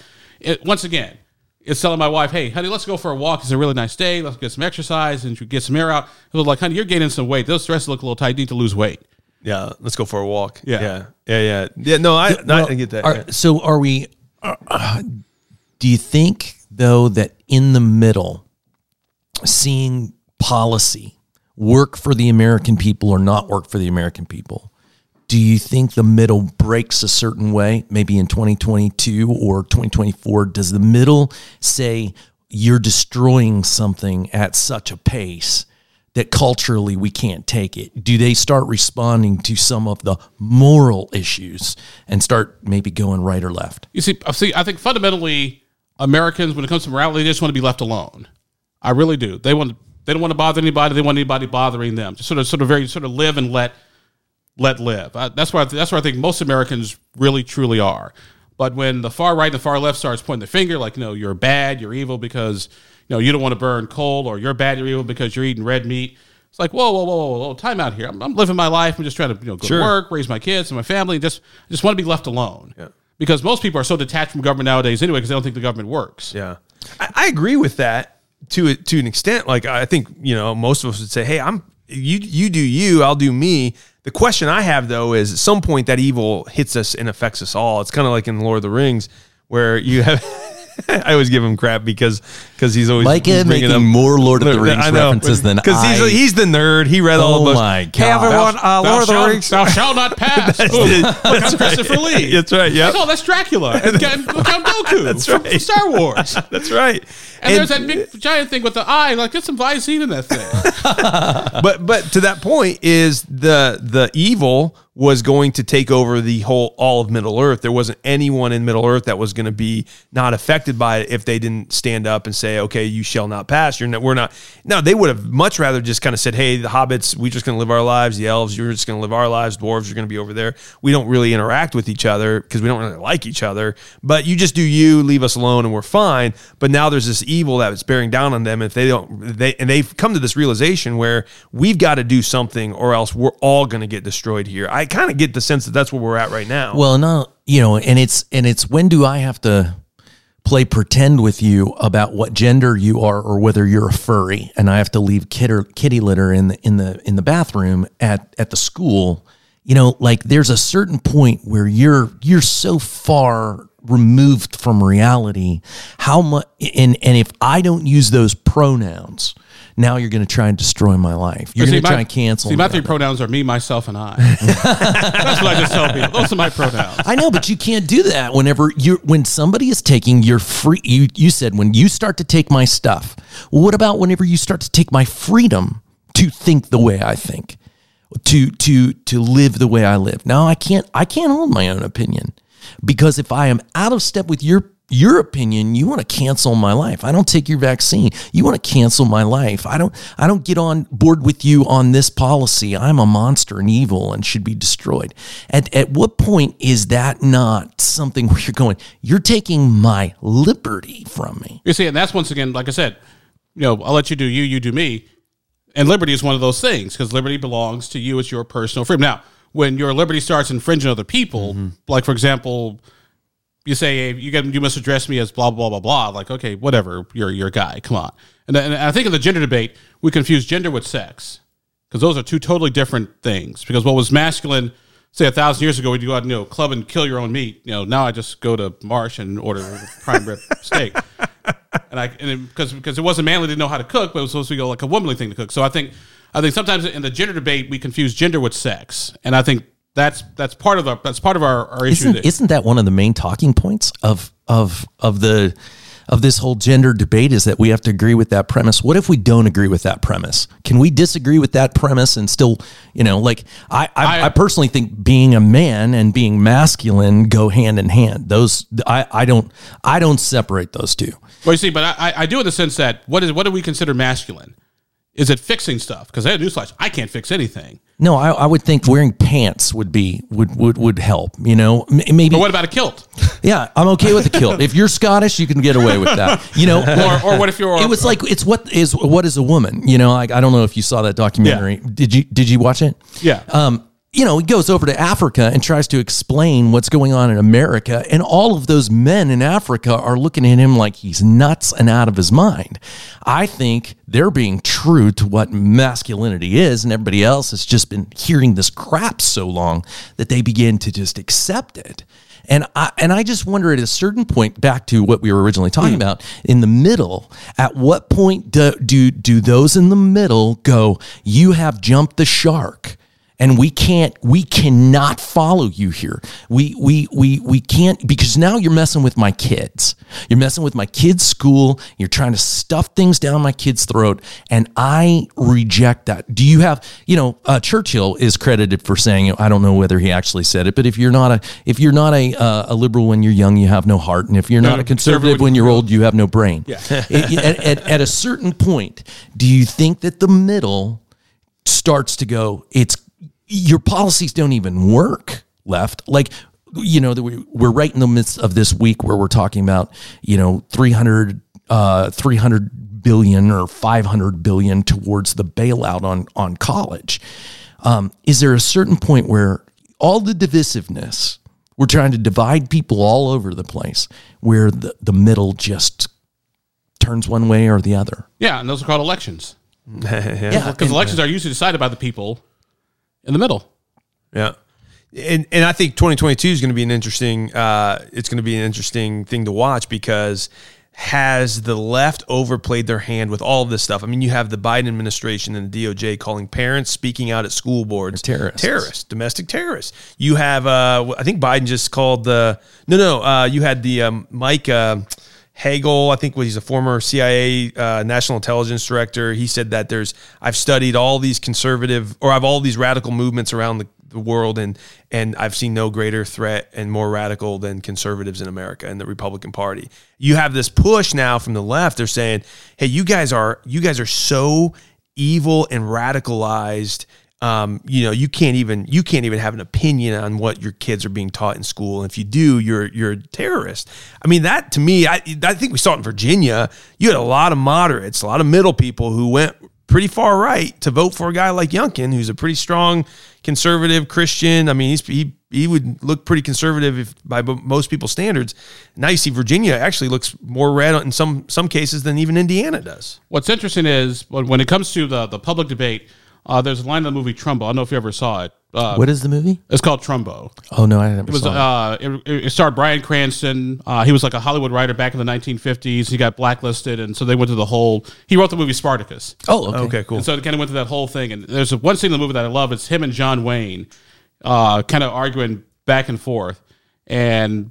it, once again, it's telling my wife, hey, honey, let's go for a walk. It's a really nice day. Let's get some exercise and get some air out. It was like, honey, you're gaining some weight. Those dresses look a little tight. You need to lose weight. Yeah, let's go for a walk. Yeah. yeah, yeah, yeah. yeah no, I, Well, I get that. are- yeah. So are we? Uh, uh, do you think though that in the middle, seeing policy work for the American people or not work for the American people? Do you think the middle breaks a certain way, maybe in 2022 or 2024? Does the middle say you're destroying something at such a pace that culturally we can't take it? Do they start responding to some of the moral issues and start maybe going right or left? You see, I see. I think fundamentally, Americans, when it comes to morality, they just want to be left alone. I really do. They want. They don't want to bother anybody. They want anybody bothering them. Just sort of, sort of, very, sort of live and let, let live. Uh, that's I, that's where I think most Americans really truly are. But when the far right and the far left starts pointing the finger, like, you know, you're bad, you're evil because, you know, you don't want to burn coal, or you're bad, you're evil because you're eating red meat. It's like, whoa, whoa, whoa, whoa, whoa, time out here. I'm, I'm living my life. I'm just trying to, you know, go Sure. to work, raise my kids and my family, and just, just want to be left alone. Yeah. Because most people are so detached from government nowadays anyway, because they don't think the government works. Yeah, I, I agree with that to to an extent. Like I think you know most of us would say, "Hey, I'm you you do you, I'll do me." The question I have though is, at some point that evil hits us and affects us all. It's kind of like in Lord of the Rings, where you have. I always give him crap because because he's always Micah bringing making up- more Lord of the I Rings know. references than I. because he's I- he's the nerd. He read all Oh the books. my Hey, God. everyone, uh, Lord of the shalt- Rings. Thou shalt not pass. Ooh, look, I'm Christopher Lee. That's right. Yeah, Oh, that's Dracula. And Count Count Dooku That's from, right. from Star Wars. that's right. And, there's that big giant thing with the eye. Like, get some Visine in that thing. but but to that point is the the evil was going to take over the whole all of Middle Earth. There wasn't anyone in Middle Earth that was going to be not affected by it if they didn't stand up and say, okay, you shall not pass. You're not, we're not. No, they would have much rather just kind of said, hey, the hobbits, we're just going to live our lives. The elves, you're just going to live our lives. Dwarves you're going to be over there. We don't really interact with each other because we don't really like each other. But you just do you, leave us alone, and we're fine. But now there's this evil that's bearing down on them. If they don't, they and they've come to this realization where we've got to do something, or else we're all going to get destroyed here. I kind of get the sense that that's where we're at right now. Well, no, you know, and it's and it's when do I have to play pretend with you about what gender you are or whether you're a furry, and I have to leave kitty litter in the in the in the bathroom at at the school. You know, like there's a certain point where you're you're so far removed from reality. How much and and if I don't use those pronouns. Now you're going to try and destroy my life. You're going to try and cancel. See, my three pronouns are me, myself, and I. That's what I just tell people. Those are my pronouns. I know, but you can't do that whenever you when somebody is taking your free you you said when you start to take my stuff. What about whenever you start to take my freedom to think the way I think? To to to live the way I live. Now I can't I can't hold my own opinion. Because if I am out of step with your your opinion, you want to cancel my life. I don't take your vaccine. You want to cancel my life. I don't I don't get on board with you on this policy. I'm a monster and evil and should be destroyed. At at what point is that not something where you're going, you're taking my liberty from me? You see, and that's once again, like I said, you know, I'll let you do you, you do me. And liberty is one of those things because liberty belongs to you. It's your personal freedom. Now, when your liberty starts infringing other people, mm-hmm. like for example, you say hey, you get, you must address me as blah blah blah blah. Like okay, whatever, you're you're a guy. Come on. And, and I think in the gender debate, we confuse gender with sex because those are two totally different things. Because what was masculine, say a thousand years ago, you go out and you know club and kill your own meat. You know now I just go to Marsh and order prime rib steak and I and because because it wasn't manly to know how to cook, but it was supposed to be like a womanly thing to cook. So I think I think sometimes in the gender debate we confuse gender with sex, and I think that's that's part of the that's part of our, our issue. Isn't isn't that one of the main talking points of of of the of this whole gender debate is that we have to agree with that premise. What if we don't agree with that premise? Can we disagree with that premise and still, you know, like I I, I- I personally think being a man and being masculine go hand in hand. Those I I don't I don't separate those two. Well, you see, but I, I- I do in the sense that what is what do we consider masculine? Is it fixing stuff? Because I had a newsflash, I can't fix anything. No, I, I would think wearing pants would be would would would help. You know, M- maybe. But what about a kilt? Yeah, I'm okay with the kilt. If you're Scottish, you can get away with that. You know, Or, or what if you're? it was like it's what is what is a woman. You know, like I don't know if you saw that documentary. Did you did you watch it? Yeah. Um, you know, he goes over to Africa and tries to explain what's going on in America, and all of those men in Africa are looking at him like he's nuts and out of his mind. I think they're being true to what masculinity is, and everybody else has just been hearing this crap so long that they begin to just accept it. And I and I just wonder at a certain point, back to what we were originally talking hmm. about, in the middle, at what point do, do do those in the middle go, you have jumped the shark? And we can't, we cannot follow you here. We, we, we, we can't because now you're messing with my kids. You're messing with my kids' school. You're trying to stuff things down my kid's throat, and I reject that. Do you have, you know, uh, Churchill is credited for saying, I don't know whether he actually said it, but if you're not a, if you're not a, uh, a liberal when you're young, you have no heart, and if you're not a conservative when you're old, you have no brain. Yeah. at, at, at a certain point, do you think that the middle starts to go, it's your policies don't even work left. Like, you know, that we, we're right in the midst of this week where we're talking about, you know, 300, uh, 300 billion or 500 billion towards the bailout on, on college. Um, is there a certain point where all the divisiveness, we're trying to divide people all over the place, where the, the middle just turns one way or the other? yeah, and those are called elections Yeah. because elections are usually decided by the people in the middle. Yeah. And and I think 2022 is going to be an interesting uh it's going to be an interesting thing to watch because has the left overplayed their hand with all of this stuff? I mean, you have the Biden administration and the DOJ calling parents speaking out at school boards terrorists. terrorists, domestic terrorists. You have uh I think Biden just called the no no uh you had the um, Mike uh Hagel, I think he's a former CIA uh, national intelligence director. He said that there's I've studied all these conservative or I've all these radical movements around the, the world and and I've seen no greater threat and more radical than conservatives in America and the Republican Party. You have this push now from the left. They're saying, "Hey, you guys are you guys are so evil and radicalized um, you know, you can't even you can't even have an opinion on what your kids are being taught in school. And if you do, you're you're a terrorist. I mean, that to me, I I think we saw it in Virginia. You had a lot of moderates, a lot of middle people who went pretty far right to vote for a guy like Youngkin, who's a pretty strong conservative Christian. I mean, he he would look pretty conservative if by most people's standards. Now you see Virginia actually looks more red in some some cases than even Indiana does. What's interesting is when, when it comes to the the public debate uh, there's a line in the movie Trumbo. I don't know if you ever saw it. Uh, what is the movie? It's called Trumbo. Oh no, I never It was saw it. uh, it, it starred Bryan Cranston. Uh, he was like a Hollywood writer back in the 1950s. He got blacklisted, and so they went to the whole. He wrote the movie Spartacus. Oh, okay. Okay, cool. And so it kind of went through that whole thing. And there's one scene in the movie that I love. It's him and John Wayne, uh, kind of arguing back and forth, and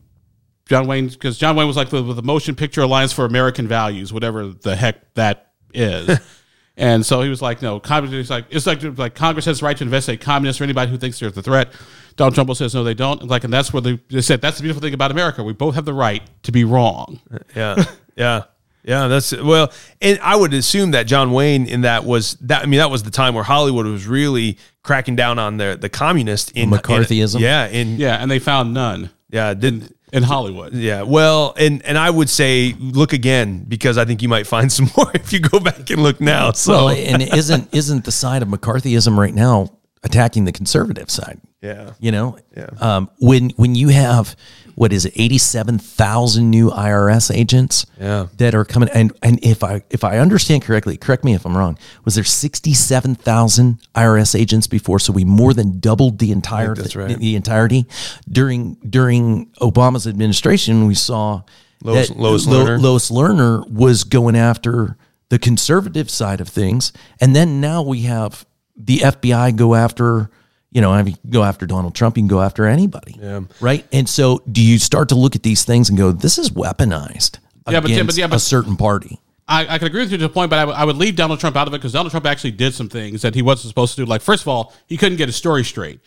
John Wayne because John Wayne was like the, the Motion Picture Alliance for American Values, whatever the heck that is. and so he was like, no, communist. He's like, it's like like Congress has the right to investigate communists or anybody who thinks there's a threat. Dalton Trumbo says no, they don't. And like, and that's where they, they said that's the beautiful thing about America. We both have the right to be wrong. Uh, yeah, yeah, yeah. That's well, and I would assume that John Wayne in that was that. I mean, that was the time where Hollywood was really cracking down on the the communist in McCarthyism? In, yeah, in Yeah, and they found none yeah, didn't. In Hollywood. Yeah, well, and and I would say look again because I think you might find some more if you go back and look now. So Well, and isn't isn't the side of McCarthyism right now attacking the conservative side? yeah, You know, Yeah. Um, when when you have what is it, eighty seven thousand new IRS agents, Yeah. that are coming, and and if I if I understand correctly, correct me if I'm wrong, was there sixty seven thousand IRS agents before? So we more than doubled the entire that's the, right. the entirety during during Obama's administration. We saw Lois- that Lois Lo- Lerner. Lois Lerner was going after the conservative side of things, and then now we have the FBI go after. You know, I mean, go after Donald Trump. You can go after anybody, right? And so, do you start to look at these things and go, "This is weaponized Yeah, but- yeah, against but- yeah, a certain party"? I, I can agree with you to a point, but I would- I would leave Donald Trump out of it because Donald Trump actually did some things that he wasn't supposed to do. Like, first of all, he couldn't get his story straight.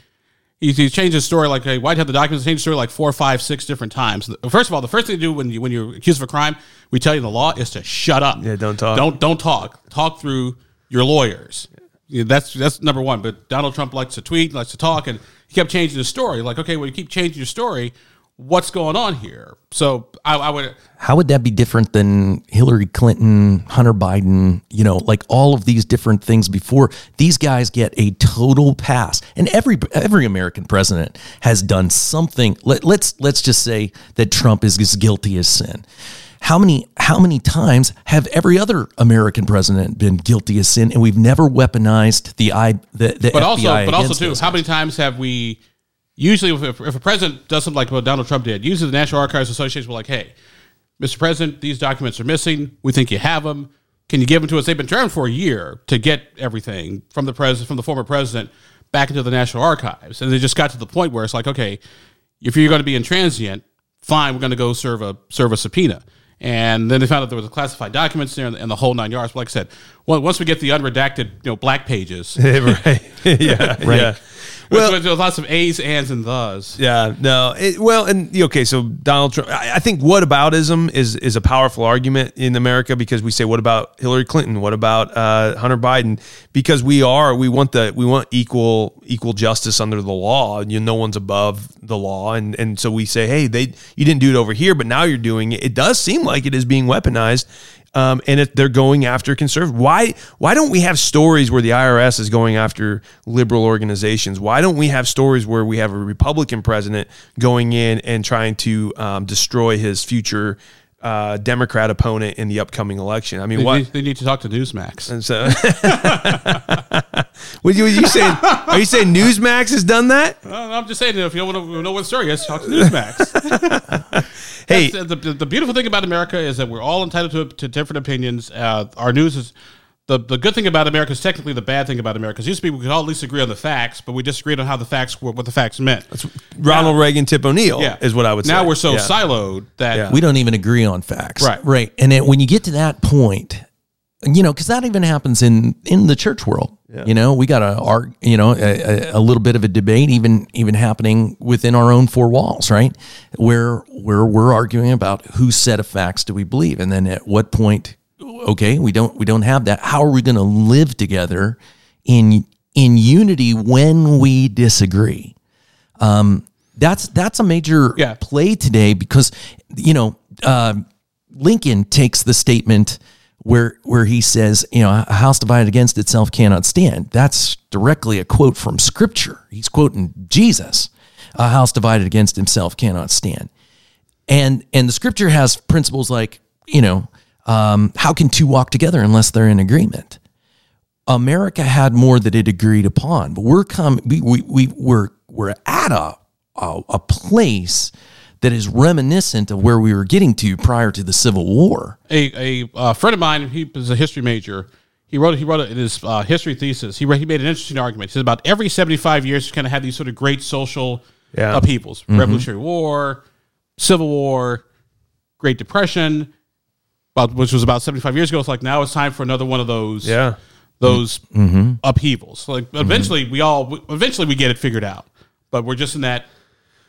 He, he changed his story like hey, White had the documents, changed the story like four, five, six different times. First of all, the first thing to do when you when you're accused of a crime, we tell you in the law is to shut up. Yeah, don't talk. Don't don't talk. Talk through your lawyers. Yeah, that's that's number one. But Donald Trump likes to tweet, likes to talk, and he kept changing his story. Like, okay, well, you keep changing your story. What's going on here? So I, I would How would that be different than Hillary Clinton, Hunter Biden, you know, like all of these different things before these guys get a total pass. And every every American president has done something. Let, let's let's just say that Trump is as guilty as sin. How many how many times have every other American president been guilty of sin and we've never weaponized the I the, the but FBI also, but also too, how many times have we? Usually, if, if a president does something like what Donald Trump did, usually the National Archives Association will like, "Hey, Mr. President, these documents are missing. We think you have them. Can you give them to us?" They've been trying for a year to get everything from the president, from the former president, back into the National Archives, and they just got to the point where it's like, okay, if you're going to be intransient, fine, we're going to go serve a serve a subpoena. And then they found out there was classified documents there and, the whole nine yards. But like I said, once we get the unredacted, you know, black pages, right, yeah, yeah. Well, there's, there's lots of A's, ands, and thes. Yeah, no. It, well, and okay, so Donald Trump. I, I think whataboutism is is a powerful argument in America because we say, what about Hillary Clinton? What about uh, Hunter Biden? Because we are we want the we want equal equal justice under the law. You no one's above the law, and and so we say, hey, they you didn't do it over here, but now you're doing it. It does seem like it is being weaponized. Um, and if they're going after conservative, why why don't we have stories where the IRS is going after liberal organizations? Why don't we have stories where we have a Republican president going in and trying to um, destroy his future uh, Democrat opponent in the upcoming election? I mean, They, what? need, they need to talk to Newsmax. And so, what you, you saying? Are you saying Newsmax has done that? Uh, I'm just saying, if you don't want to know what the story is, talk to Newsmax. Hey, the, the, the beautiful thing about America is that we're all entitled to, to different opinions. Uh, our news is the, the good thing about America is technically the bad thing about America. It used to be we could all at least agree on the facts, but we disagreed on how the facts were, what the facts meant. Ronald Reagan, Tip O'Neill yeah, is what I would say. Now we're so Yeah. siloed that Yeah. we don't even agree on facts. Right. Right. And then when you get to that point, you know, because that even happens in in the church world. You know, we got a arg, you know, a, a- a little bit of a debate, even even happening within our own four walls, right? Where where we're arguing about whose set of facts do we believe, and then at what point, okay, we don't we don't have that. How are we going to live together in in unity when we disagree? Um, that's that's a major Yeah. play today because you know uh, Lincoln takes the statement where where he says you know a house divided against itself cannot stand. That's directly a quote from Scripture. He's quoting Jesus. A house divided against himself cannot stand. And and the Scripture has principles like you know um, how can two walk together unless they're in agreement. America had more that it agreed upon, but we're come we we, we we're we're at a, a a place that is reminiscent of where we were getting to prior to the Civil War. a a uh, friend of mine, he was a history major. He wrote he wrote it in his uh, history thesis. He re- he made an interesting argument. He said about every seventy five years, you kind of had these sort of great social Yeah. upheavals: Revolutionary War, Civil War, Great Depression. About which was about seventy five years ago. It's like now it's time for another one of those. Yeah. those upheavals. Like eventually, we all eventually we get it figured out, but we're just in that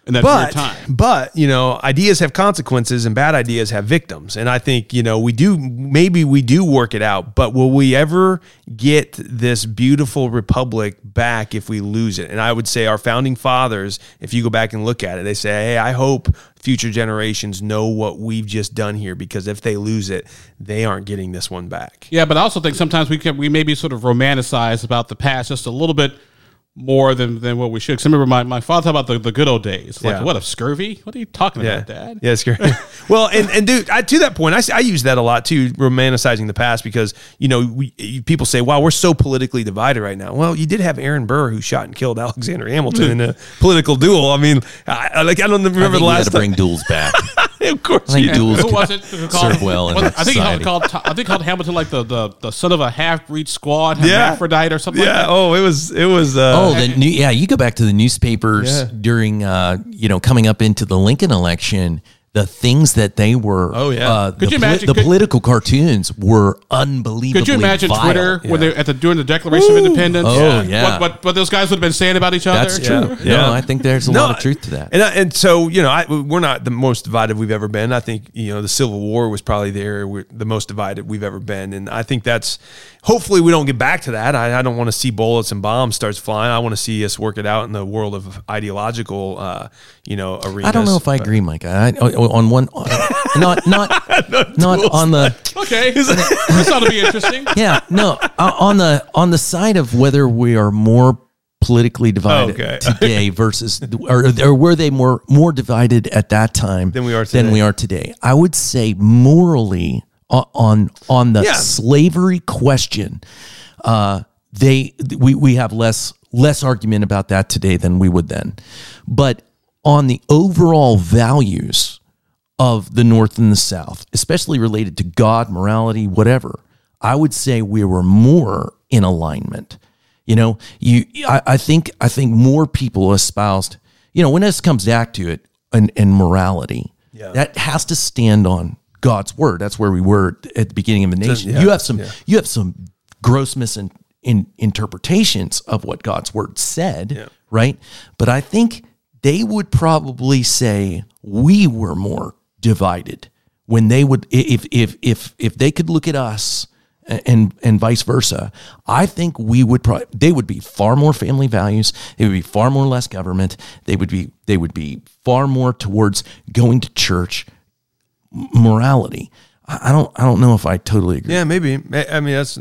in that weird but time. but you know ideas have consequences and bad ideas have victims. And i think you know we do maybe we do work it out but will we ever get this beautiful republic back if we lose it? And i would say our founding fathers if you go back and look at it they say hey i hope future generations know what we've just done here because if they lose it they aren't getting this one back. Yeah, but I also think sometimes we can we maybe sort of romanticize about the past just a little bit more than, than what we should. Because I remember my, my father talked about the, the good old days. Like, Yeah. what, of scurvy? What are you talking Yeah, about, Dad? Yeah, it's great. well, and and dude, I, to that point, I, I use that a lot too, romanticizing the past because you know we people say, "Wow, we're so politically divided right now." Well, you did have Aaron Burr who shot and killed Alexander Hamilton in a political duel. I mean, I, I- like I don't I remember think the we had last to time. bring duels back. Of course, I think you did. duels Who was it? who called- serve well in I think he called, I think he called Hamilton like the, the, the son of a half breed squad, Yeah. hermaphrodite or something Yeah. like that. Oh, it was it was. Uh, Oh, the new, yeah. You go back to the newspapers Yeah. during, uh, you know, coming up into the Lincoln election. The things that they were, Oh, yeah. uh, Could the, you poli- imagine- the could- political cartoons were unbelievable. Could you imagine vile. Twitter when they at the during the Declaration of Independence? Oh, yeah. What, what what those guys would have been saying about each other? That's true. Yeah. No, I think there's a lot of truth to that. And, I- and so, you know, I, we're not the most divided we've ever been. I think, you know, the Civil War was probably there, we're the most divided we've ever been. And I think that's, hopefully, we don't get back to that. I, I don't want to see bullets and bombs starts flying. I want to see us work it out in the world of ideological, uh, you know, arenas. I don't know if I But- agree, Mike. I, on one, not not not on the Okay, this ought to be interesting. yeah no uh, on the on the side of whether we are more politically divided Okay. today versus or, or were they more more divided at that time Than we are than today. we are today i would say morally on on the Yeah. slavery question uh they we we have less less argument about that today than we would then but on the overall values of the North and the South, especially related to God, morality, whatever, I would say we were more in alignment. You know, you I, I think I think more people espoused, you know, when this comes back to it and, and morality, that has to stand on God's word. That's where we were at the beginning of the nation. yeah, you have some you have some gross misinterpretations in interpretations of what God's word said, right? But I think they would probably say we were more divided when they would if if if if they could look at us and and vice versa i think we would probably they would be far more family values they would be far more less government they would be they would be far more towards going to church morality i don't i don't know if i totally agree Yeah, maybe. I mean, that's.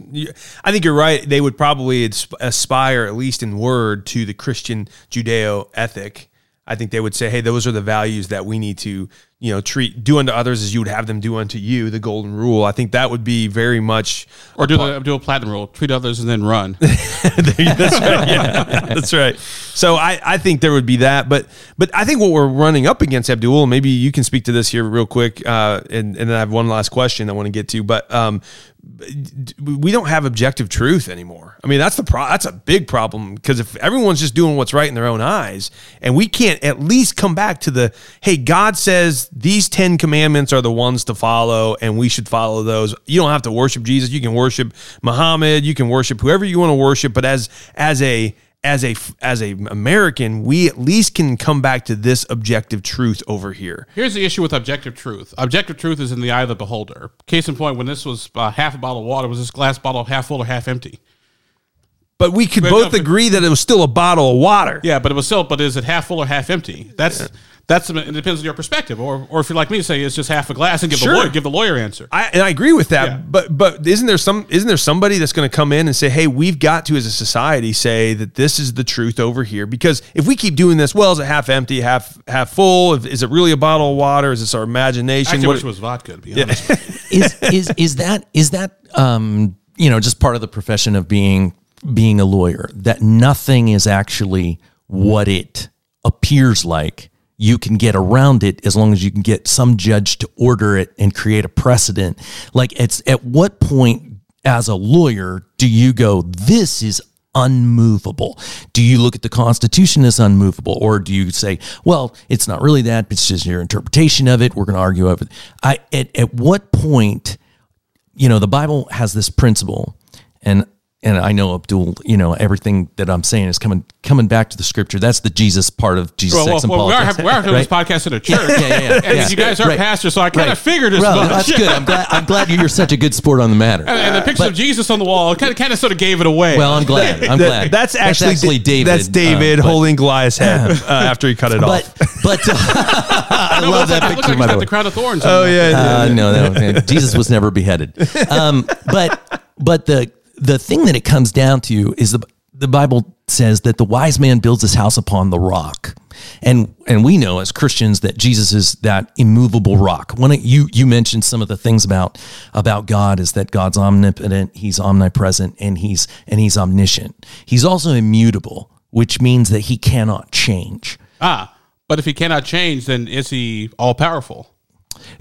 I think you're right. They would probably aspire, at least in word, to the Christian Judeo ethic. I think they would say, "Hey, those are the values that we need to you know, treat do unto others as you would have them do unto you, the golden rule. I think that would be very much Or do the do a platinum rule: treat others and then run. that's right. Yeah, that's right. So I, I think there would be that, but but I think what we're running up against, Abdul, maybe you can speak to this here real quick, uh, and and then I have one last question I want to get to, but um, we don't have objective truth anymore. I mean, that's the pro- that's a big problem because if everyone's just doing what's right in their own eyes, and we can't at least come back to the hey, God says these ten commandments are the ones to follow, and we should follow those. You don't have to worship Jesus. You can worship Muhammad. You can worship whoever you want to worship, but as as a as a as a American, we at least can come back to this objective truth over here. Here's the issue with objective truth. Objective truth is in the eye of the beholder. Case in point, when this was uh, half a bottle of water, was this glass bottle half full or half empty? But we could But both no, but- agree that it was still a bottle of water. Yeah, but it was still. But is it half full or half empty? That's that's it depends on your perspective. Or or if you're like me, say it's just half a glass and give Sure. the lawyer give the lawyer answer. I, and I agree with that, Yeah. but but isn't there some isn't there somebody that's going to come in and say, hey, we've got to as a society say that this is the truth over here because if we keep doing this, well, is it half empty, half half full? Is it really a bottle of water? Is this our imagination? Actually, I What- wish it was vodka. To be honest, with is is is that is that um you know just part of the profession of being being a lawyer that nothing is actually what it appears like you can get around it as long as you can get some judge to order it and create a precedent. Like it's at what point as a lawyer do you go this is unmovable do you look at the constitution as unmovable or do you say well it's not really that it's just your interpretation of it we're going to argue over it i at, at what point you know the bible has this principle and and I know Abdul, you know everything that I'm saying is coming coming back to the scripture. That's the Jesus part of Jesus, well, sex, and well, we are politics. having, we are doing this podcast in a church, yeah, yeah, yeah. and Yeah. you guys are Right. pastors, so I kind of figured as Well, much. that's good. I'm glad. I'm glad you're such a good sport on the matter. And, and the picture of Jesus on the wall kind of kind of sort of gave it away. Well, I'm glad. I'm That- glad. that's actually, David. That's David uh, but- holding Goliath's head uh, after he cut it But off. but uh, I No, love looks like, that looks picture. like by he's the got way. the crown of thorns. Oh yeah, yeah. Uh, no, no, Jesus was never beheaded. Um, but but the the thing that it comes down to is the the Bible says that the wise man builds his house upon the rock, and and we know as Christians that Jesus is that immovable rock. When it, you you mentioned some of the things about about God is that God's omnipotent, He's omnipresent, and He's and He's omniscient. He's also immutable, which means that He cannot change. Ah, but if he cannot change, then is he all powerful?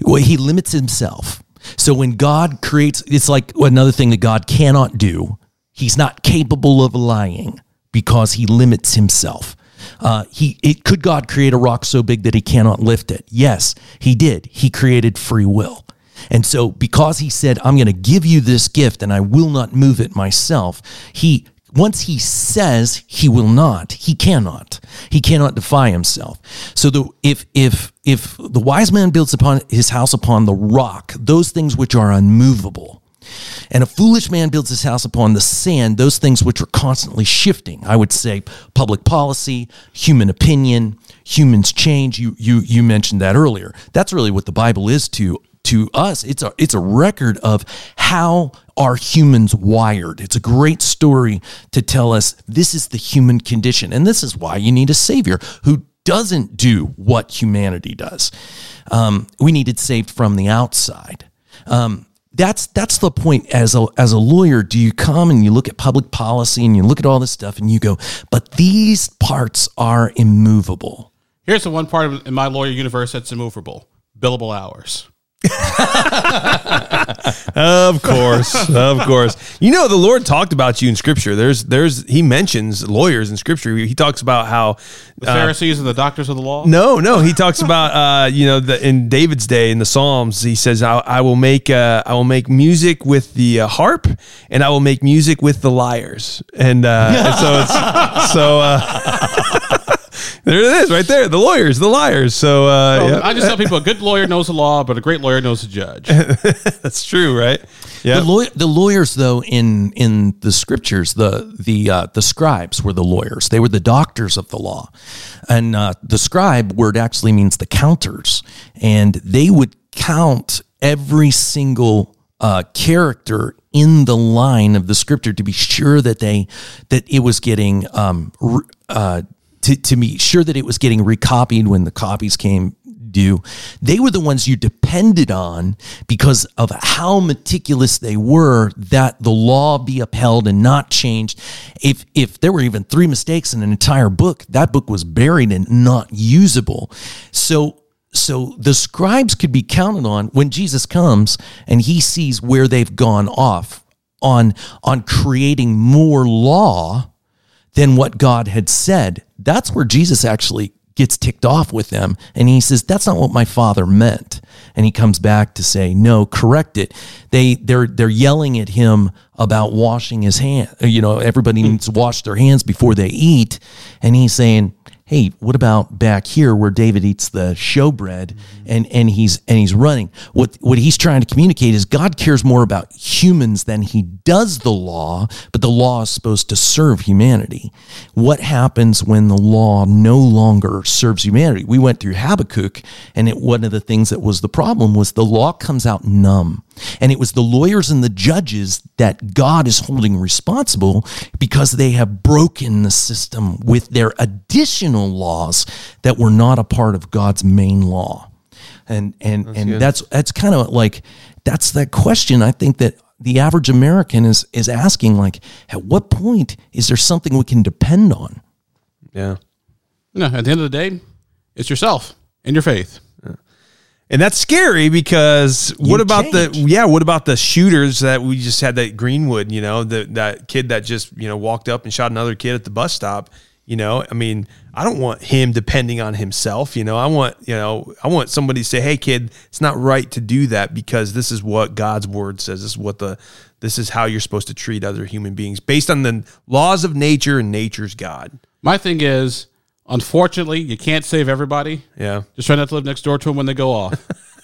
Well, he limits himself. So when God creates, it's like another thing that God cannot do. He's not capable of lying because he limits himself. Uh, he it, could God create a rock so big that he cannot lift it? Yes, he did. He created free will. And so because he said, I'm going to give you this gift and I will not move it myself, he once he says he will not, he cannot. He cannot defy himself. So the if if if the wise man builds upon his house upon the rock, those things which are unmovable, and a foolish man builds his house upon the sand, those things which are constantly shifting. I would say public policy, human opinion, humans change. You you you mentioned that earlier. That's really what the Bible is to to us. It's a it's a record of how are humans wired. It's a great story to tell us this is the human condition, and this is why you need a savior who doesn't do what humanity does. Um, we needed saved from the outside. Um, that's that's the point. As a as a lawyer, do you come and you look at public policy and you look at all this stuff and you go, but these parts are immovable. Here's the one part of, in my lawyer universe that's immovable: billable hours. Of course, of course. You know, the Lord talked about you in Scripture. There's, there's, He mentions lawyers in Scripture. He talks about how The Pharisees and the doctors of the law. No, no. He talks about uh, you know the, in David's day in the Psalms. He says, "I, I will make uh, I will make music with the uh, harp, and I will make music with the lyres." And, uh, and so it's so uh, there it is, right there. The lawyers, the liars. So uh, Well, yeah, I just tell people a good lawyer knows the law, but a great lawyer knows the judge. that's true, right? Yeah. The, law- the lawyers, though, in in the scriptures, the the uh, the scribes were the lawyers. They were the doctors of the law, and uh, the scribe word actually means the counters, and they would count every single uh, character in the line of the scripture to be sure that they that it was getting um, uh, to, to be sure that it was getting recopied when the copies came due. They were the ones you depended on because of how meticulous they were that the law be upheld and not changed. If if there were even three mistakes in an entire book, that book was buried and not usable. So so the scribes could be counted on when Jesus comes and he sees where they've gone off on on creating more law than what God had said. That's where Jesus actually gets ticked off with them. And he says that's not what my father meant. And he comes back to say no correct it. They they're they're yelling at him about washing his hand you know everybody needs to wash their hands before they eat. And he's saying hey, what about back here where David eats the showbread mm-hmm. and, and he's and he's running? What what he's trying to communicate is God cares more about humans than he does the law, but the law is supposed to serve humanity. What happens when the law no longer serves humanity? We went through Habakkuk, and it, one of the things that was the problem was the law comes out numb. And it was the lawyers and the judges that God is holding responsible because they have broken the system with their additional laws that were not a part of God's main law. And and that's and good. that's that's kind of like that's that question I think that the average American is is asking like at what point is there something we can depend on? Yeah. No, at the end of the day, it's yourself and your faith. And that's scary because what about change. the yeah, what about the shooters that we just had that Greenwood, you know, the, that kid that just, you know, walked up and shot another kid at the bus stop, you know? I mean, I don't want him depending on himself, you know. I want, you know, I want somebody to say, "Hey kid, it's not right to do that because this is what God's word says. This is what the this is how you're supposed to treat other human beings based on the laws of nature and nature's God." My thing is Unfortunately, you can't save everybody. Yeah. Just try not to live next door to them when they go off.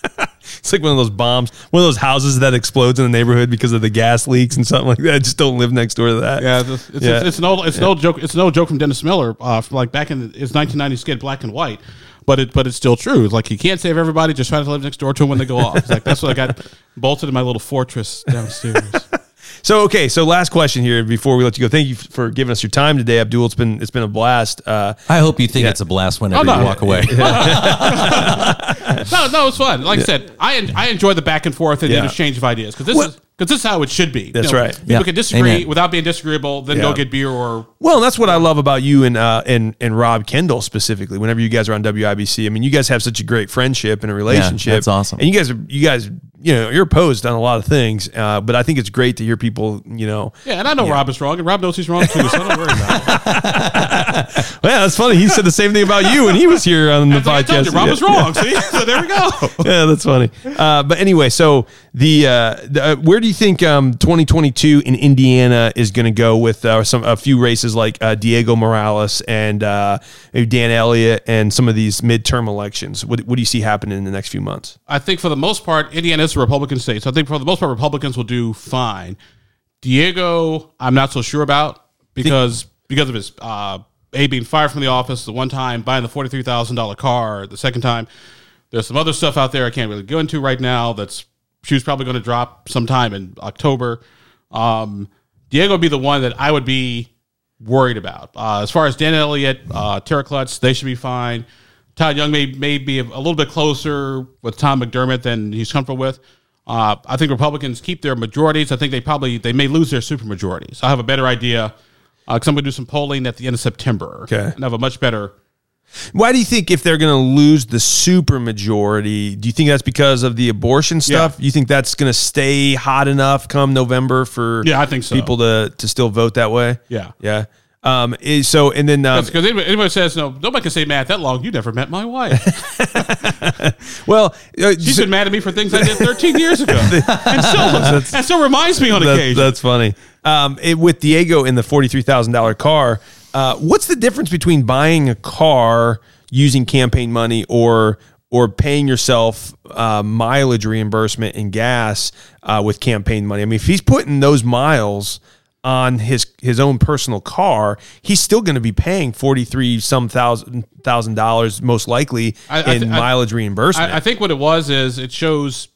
it's like one of those bombs, one of those houses that explodes in the neighborhood because of the gas leaks and something like that. Just don't live next door to that. Yeah, it's, it's, yeah. it's, it's an old, it's yeah. no joke. It's no joke from Dennis Miller, uh, from like back in the, it's 1990 skit Black and White, but it but it's still true. It's like you can't save everybody. Just try to live next door to them when they go off. It's like that's what I got bolted in my little fortress downstairs. So okay, so last question here before we let you go. Thank you for giving us your time today, Abdul. It's been it's been a blast. Uh, I hope you think yeah. it's a blast whenever you walk away. no, no, it's fun. Like I said, I I enjoy the back and forth and yeah. exchange of ideas because this well, is because this is how it should be. That's you know, right. People yeah. can disagree Amen. without being disagreeable, then yeah. go get beer or. Well, that's what I love about you and uh, and and Rob Kendall specifically. Whenever you guys are on WIBC, I mean, you guys have such a great friendship and a relationship. Yeah, that's awesome. And you guys are you guys you know you're opposed on a lot of things, uh, but I think it's great to hear people you know. Yeah, and I know Rob is wrong, and Rob knows he's wrong too, so don't worry about it. well, that's funny. He said the same thing about you when he was here on the podcast. I you, Rob was wrong. See, so there we go. yeah, that's funny. Uh, but anyway, so the, uh, the uh, where do you think um, 2022 in Indiana is going to go with uh, some a few races like uh, Diego Morales and uh, Dan Elliott and some of these midterm elections? What, what do you see happening in the next few months? I think for the most part, Indiana is a Republican state, so I think for the most part, Republicans will do fine. Diego, I'm not so sure about because because of his uh, a being fired from the office the one time, buying the forty three thousand dollar car the second time. There's some other stuff out there I can't really go into right now. That's she's probably going to drop sometime in October. Um, Diego would be the one that I would be worried about. Uh, as far as Dan Elliott, uh, Tera Klutz, they should be fine. Todd Young may, may be a, little bit closer with Tom McDermott than he's comfortable with. Uh, I think Republicans keep their majorities. I think they probably they may lose their supermajorities. I have a better idea because uh, I'm going to do some polling at the end of September. Okay, and have a much better why do you think if they're going to lose the super majority, do you think that's because of the abortion stuff? Yeah. You think that's going to stay hot enough come November for yeah, I think so. people to to still vote that way? Yeah, yeah. Um, is, so and then because um, anybody, anybody, says no, nobody can say Matt that long. You never met my wife. well, uh, she's so, been mad at me for things I did 13 years ago, and still, and still reminds me on occasion. That's funny. Um, it, with Diego in the forty three thousand dollar car, uh, what's the difference between buying a car using campaign money or or paying yourself uh, mileage reimbursement and gas uh, with campaign money? I mean, if he's putting those miles on his his own personal car, he's still going to be paying forty three some thousand thousand dollars most likely I, I th- in mileage reimbursement. I, I, think what it was is it shows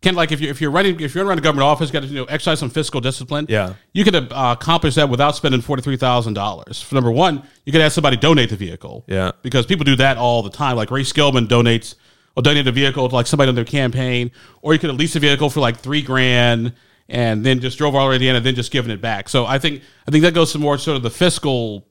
can like if you if you're running if you're running a government office, got to you know exercise some fiscal discipline. Yeah, you could uh, accomplish that without spending forty three thousand dollars. For number one, you could have somebody donate the vehicle. Yeah, because people do that all the time. Like Ray Skillman donates or donate a vehicle to like somebody on their campaign, or you could have leased a vehicle for like three grand and then just drove all the way to and then just giving it back. So I think I think that goes to more sort of the fiscal,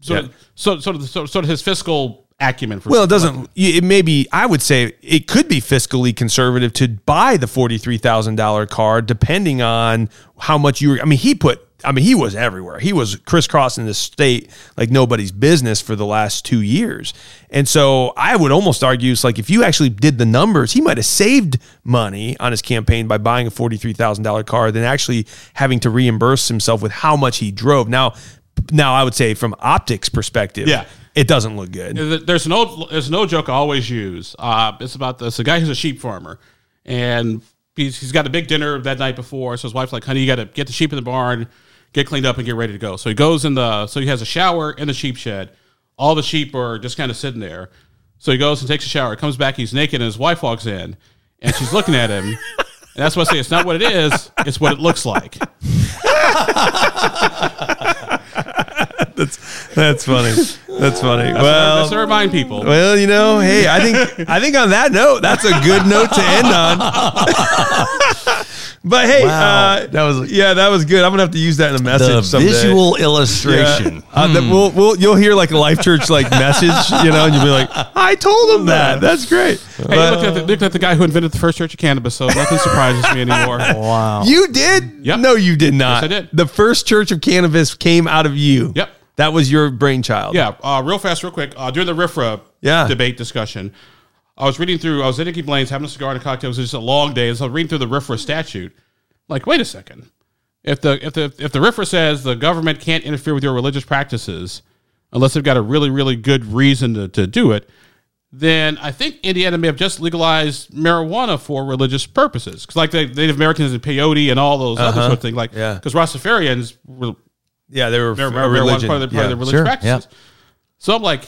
sort Yeah. of, so, sort of the, sort of his fiscal acumen. For Well, it doesn't. It may be. I would say it could be fiscally conservative to buy the forty three thousand dollar car, depending on how much you. Were, I mean, he put. I mean, he was everywhere. He was crisscrossing the state like nobody's business for the last two years. And so I would almost argue it's like if you actually did the numbers, he might have saved money on his campaign by buying a forty three thousand dollar car than actually having to reimburse himself with how much he drove. Now, now I would say from optics perspective, Yeah. It doesn't look good. There's an old there's an old joke I always use. Uh, it's about this a guy who's a sheep farmer, and he's, he's got a big dinner that night before. So his wife's like, "Honey, you got to get the sheep in the barn, get cleaned up, and get ready to go." So he goes in the so he has a shower in the sheep shed. All the sheep are just kind of sitting there. So he goes and takes a shower. Comes back, he's naked, and his wife walks in, and she's looking at him. And that's why I say it's not what it is; it's what it looks like. That's funny. That's funny. That's well, to remind people. well, you know, hey, I think I think on that note, that's a good note to end on. but hey, Wow. uh, that was yeah, that was good. I'm gonna have to use that in a message The someday. visual Yeah. illustration. Uh, that we'll, we'll, you'll hear like a life church like message, you know, and you'll be like, I told him that. That's great. Hey, But- look at, the, look at the guy who invented the first church of cannabis, so nothing surprises me anymore. Wow. you did? Yep. No, you did not. Yes, I did. The first church of cannabis came out of you. Yep. That was your brainchild. Yeah, uh, real fast, real quick. Uh, during the RFRA Yeah. debate discussion, I was reading through, I was at Nicky Blaine's having a cigar and a cocktail. It was just a long day. So I was reading through the RFRA statute. Like, wait a second. If the if the if the RFRA says the government can't interfere with your religious practices unless they've got a really, really good reason to, to do it, then I think Indiana may have just legalized marijuana for religious purposes. Because like the Native Americans and peyote and all those other sort of things. Like, Yeah. because Rastafarians were Yeah, they were Mar- a marijuana religion. part of, the, part of Yeah. their religious Sure, practices. So I'm like,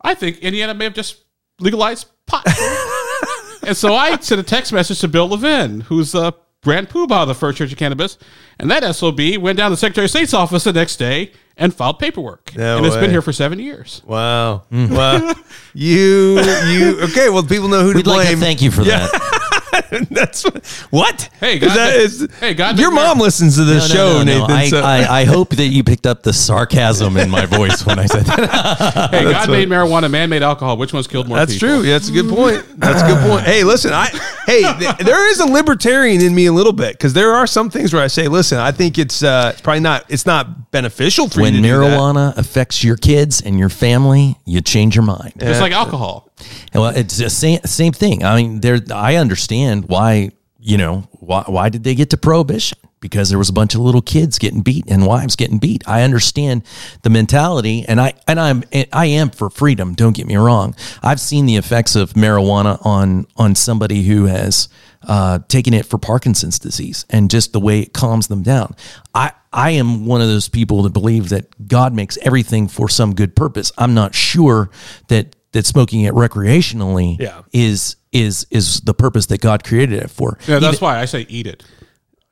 I think Indiana may have just legalized pot. and so I sent a text message to Bill Levin, who's the grand poobah of the First Church of Cannabis, and that SOB went down to the Secretary of State's office the next day and filed paperwork. No and it's way. been here for seven years. Wow. Mm. Well, you you okay? Well, people know who to We'd blame. like to thank you for Yeah. that. That's what. Hey, God, that that- is, hey, God, your that- mom listens to this No, show, no, no, no. Nathan. I, so- I, I hope that you picked up the sarcasm in my voice when I said that. Hey, God what- made marijuana, man made alcohol. Which one's killed more people? That's people? true. Yeah, that's a good point. That's a good point. Hey, listen, I hey, th- there is a libertarian in me a little bit because there are some things where I say, listen, I think it's uh, it's probably not it's not beneficial for when you to do that. marijuana affects your kids and your family, you change your mind. Just like alcohol. Well, it's the same same thing. I mean, there. I understand why. You know why? Why did they get to prohibition? Because there was a bunch of little kids getting beat and wives getting beat. I understand the mentality, and I and I'm I am for freedom. Don't get me wrong. I've seen the effects of marijuana on on somebody who has uh, taken it for Parkinson's disease and just the way it calms them down. I I am one of those people that believe that God makes everything for some good purpose. I'm not sure that that smoking it recreationally Yeah. is is is the purpose that God created it for. Yeah, that's Even- why I say eat it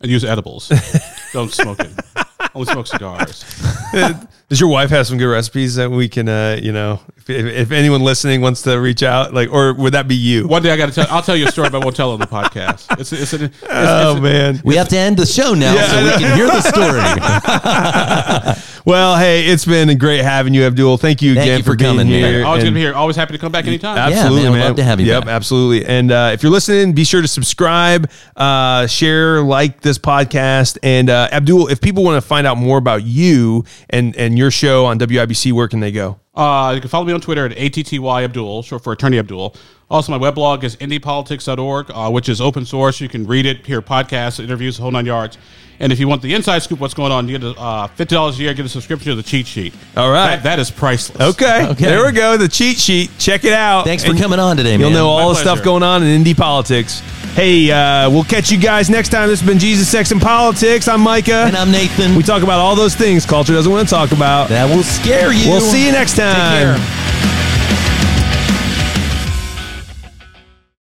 and use edibles. Don't smoke it. Only smoke cigars. Does your wife have some good recipes that we can, uh, you know, if, if anyone listening wants to reach out, like, or would that be you? One day I got to tell. I'll tell you a story, but I won't tell on the podcast. It's it's, an, it's, Oh it's man. we have to end the show now Yeah, so we can hear the story. Well, hey, it's been great having you, Abdul. Thank you Thank again you for, for being coming, man. here. always and- gonna be here. Always happy to come back anytime. Absolutely, man, man. I'd love to have you Yep, back. absolutely. And uh, if you're listening, be sure to subscribe, uh, share, like this podcast. And uh, Abdul, if people want to find out more about you and and your show on WIBC, where can they go? Uh, you can follow me on Twitter at ATTY Abdul, short for Attorney Abdul. Also, my weblog is indypolitics.org, uh, which is open source. You can read it, hear podcasts, interviews, the whole nine yards. And if you want the inside scoop, what's going on, you get a, uh, $50 a year, get a subscription to the cheat sheet. All right. That, that is priceless. Okay, Okay. there we go. The cheat sheet. Check it out. Thanks for And coming on today, You'll man. know all My the stuff going on in Indy Politics. Hey, uh, we'll catch you guys next time. This has been Jesus, Sex, and Politics. I'm Micah. And I'm Nathan. we talk about all those things culture doesn't want to talk about. that will scare you. We'll see you next time. care.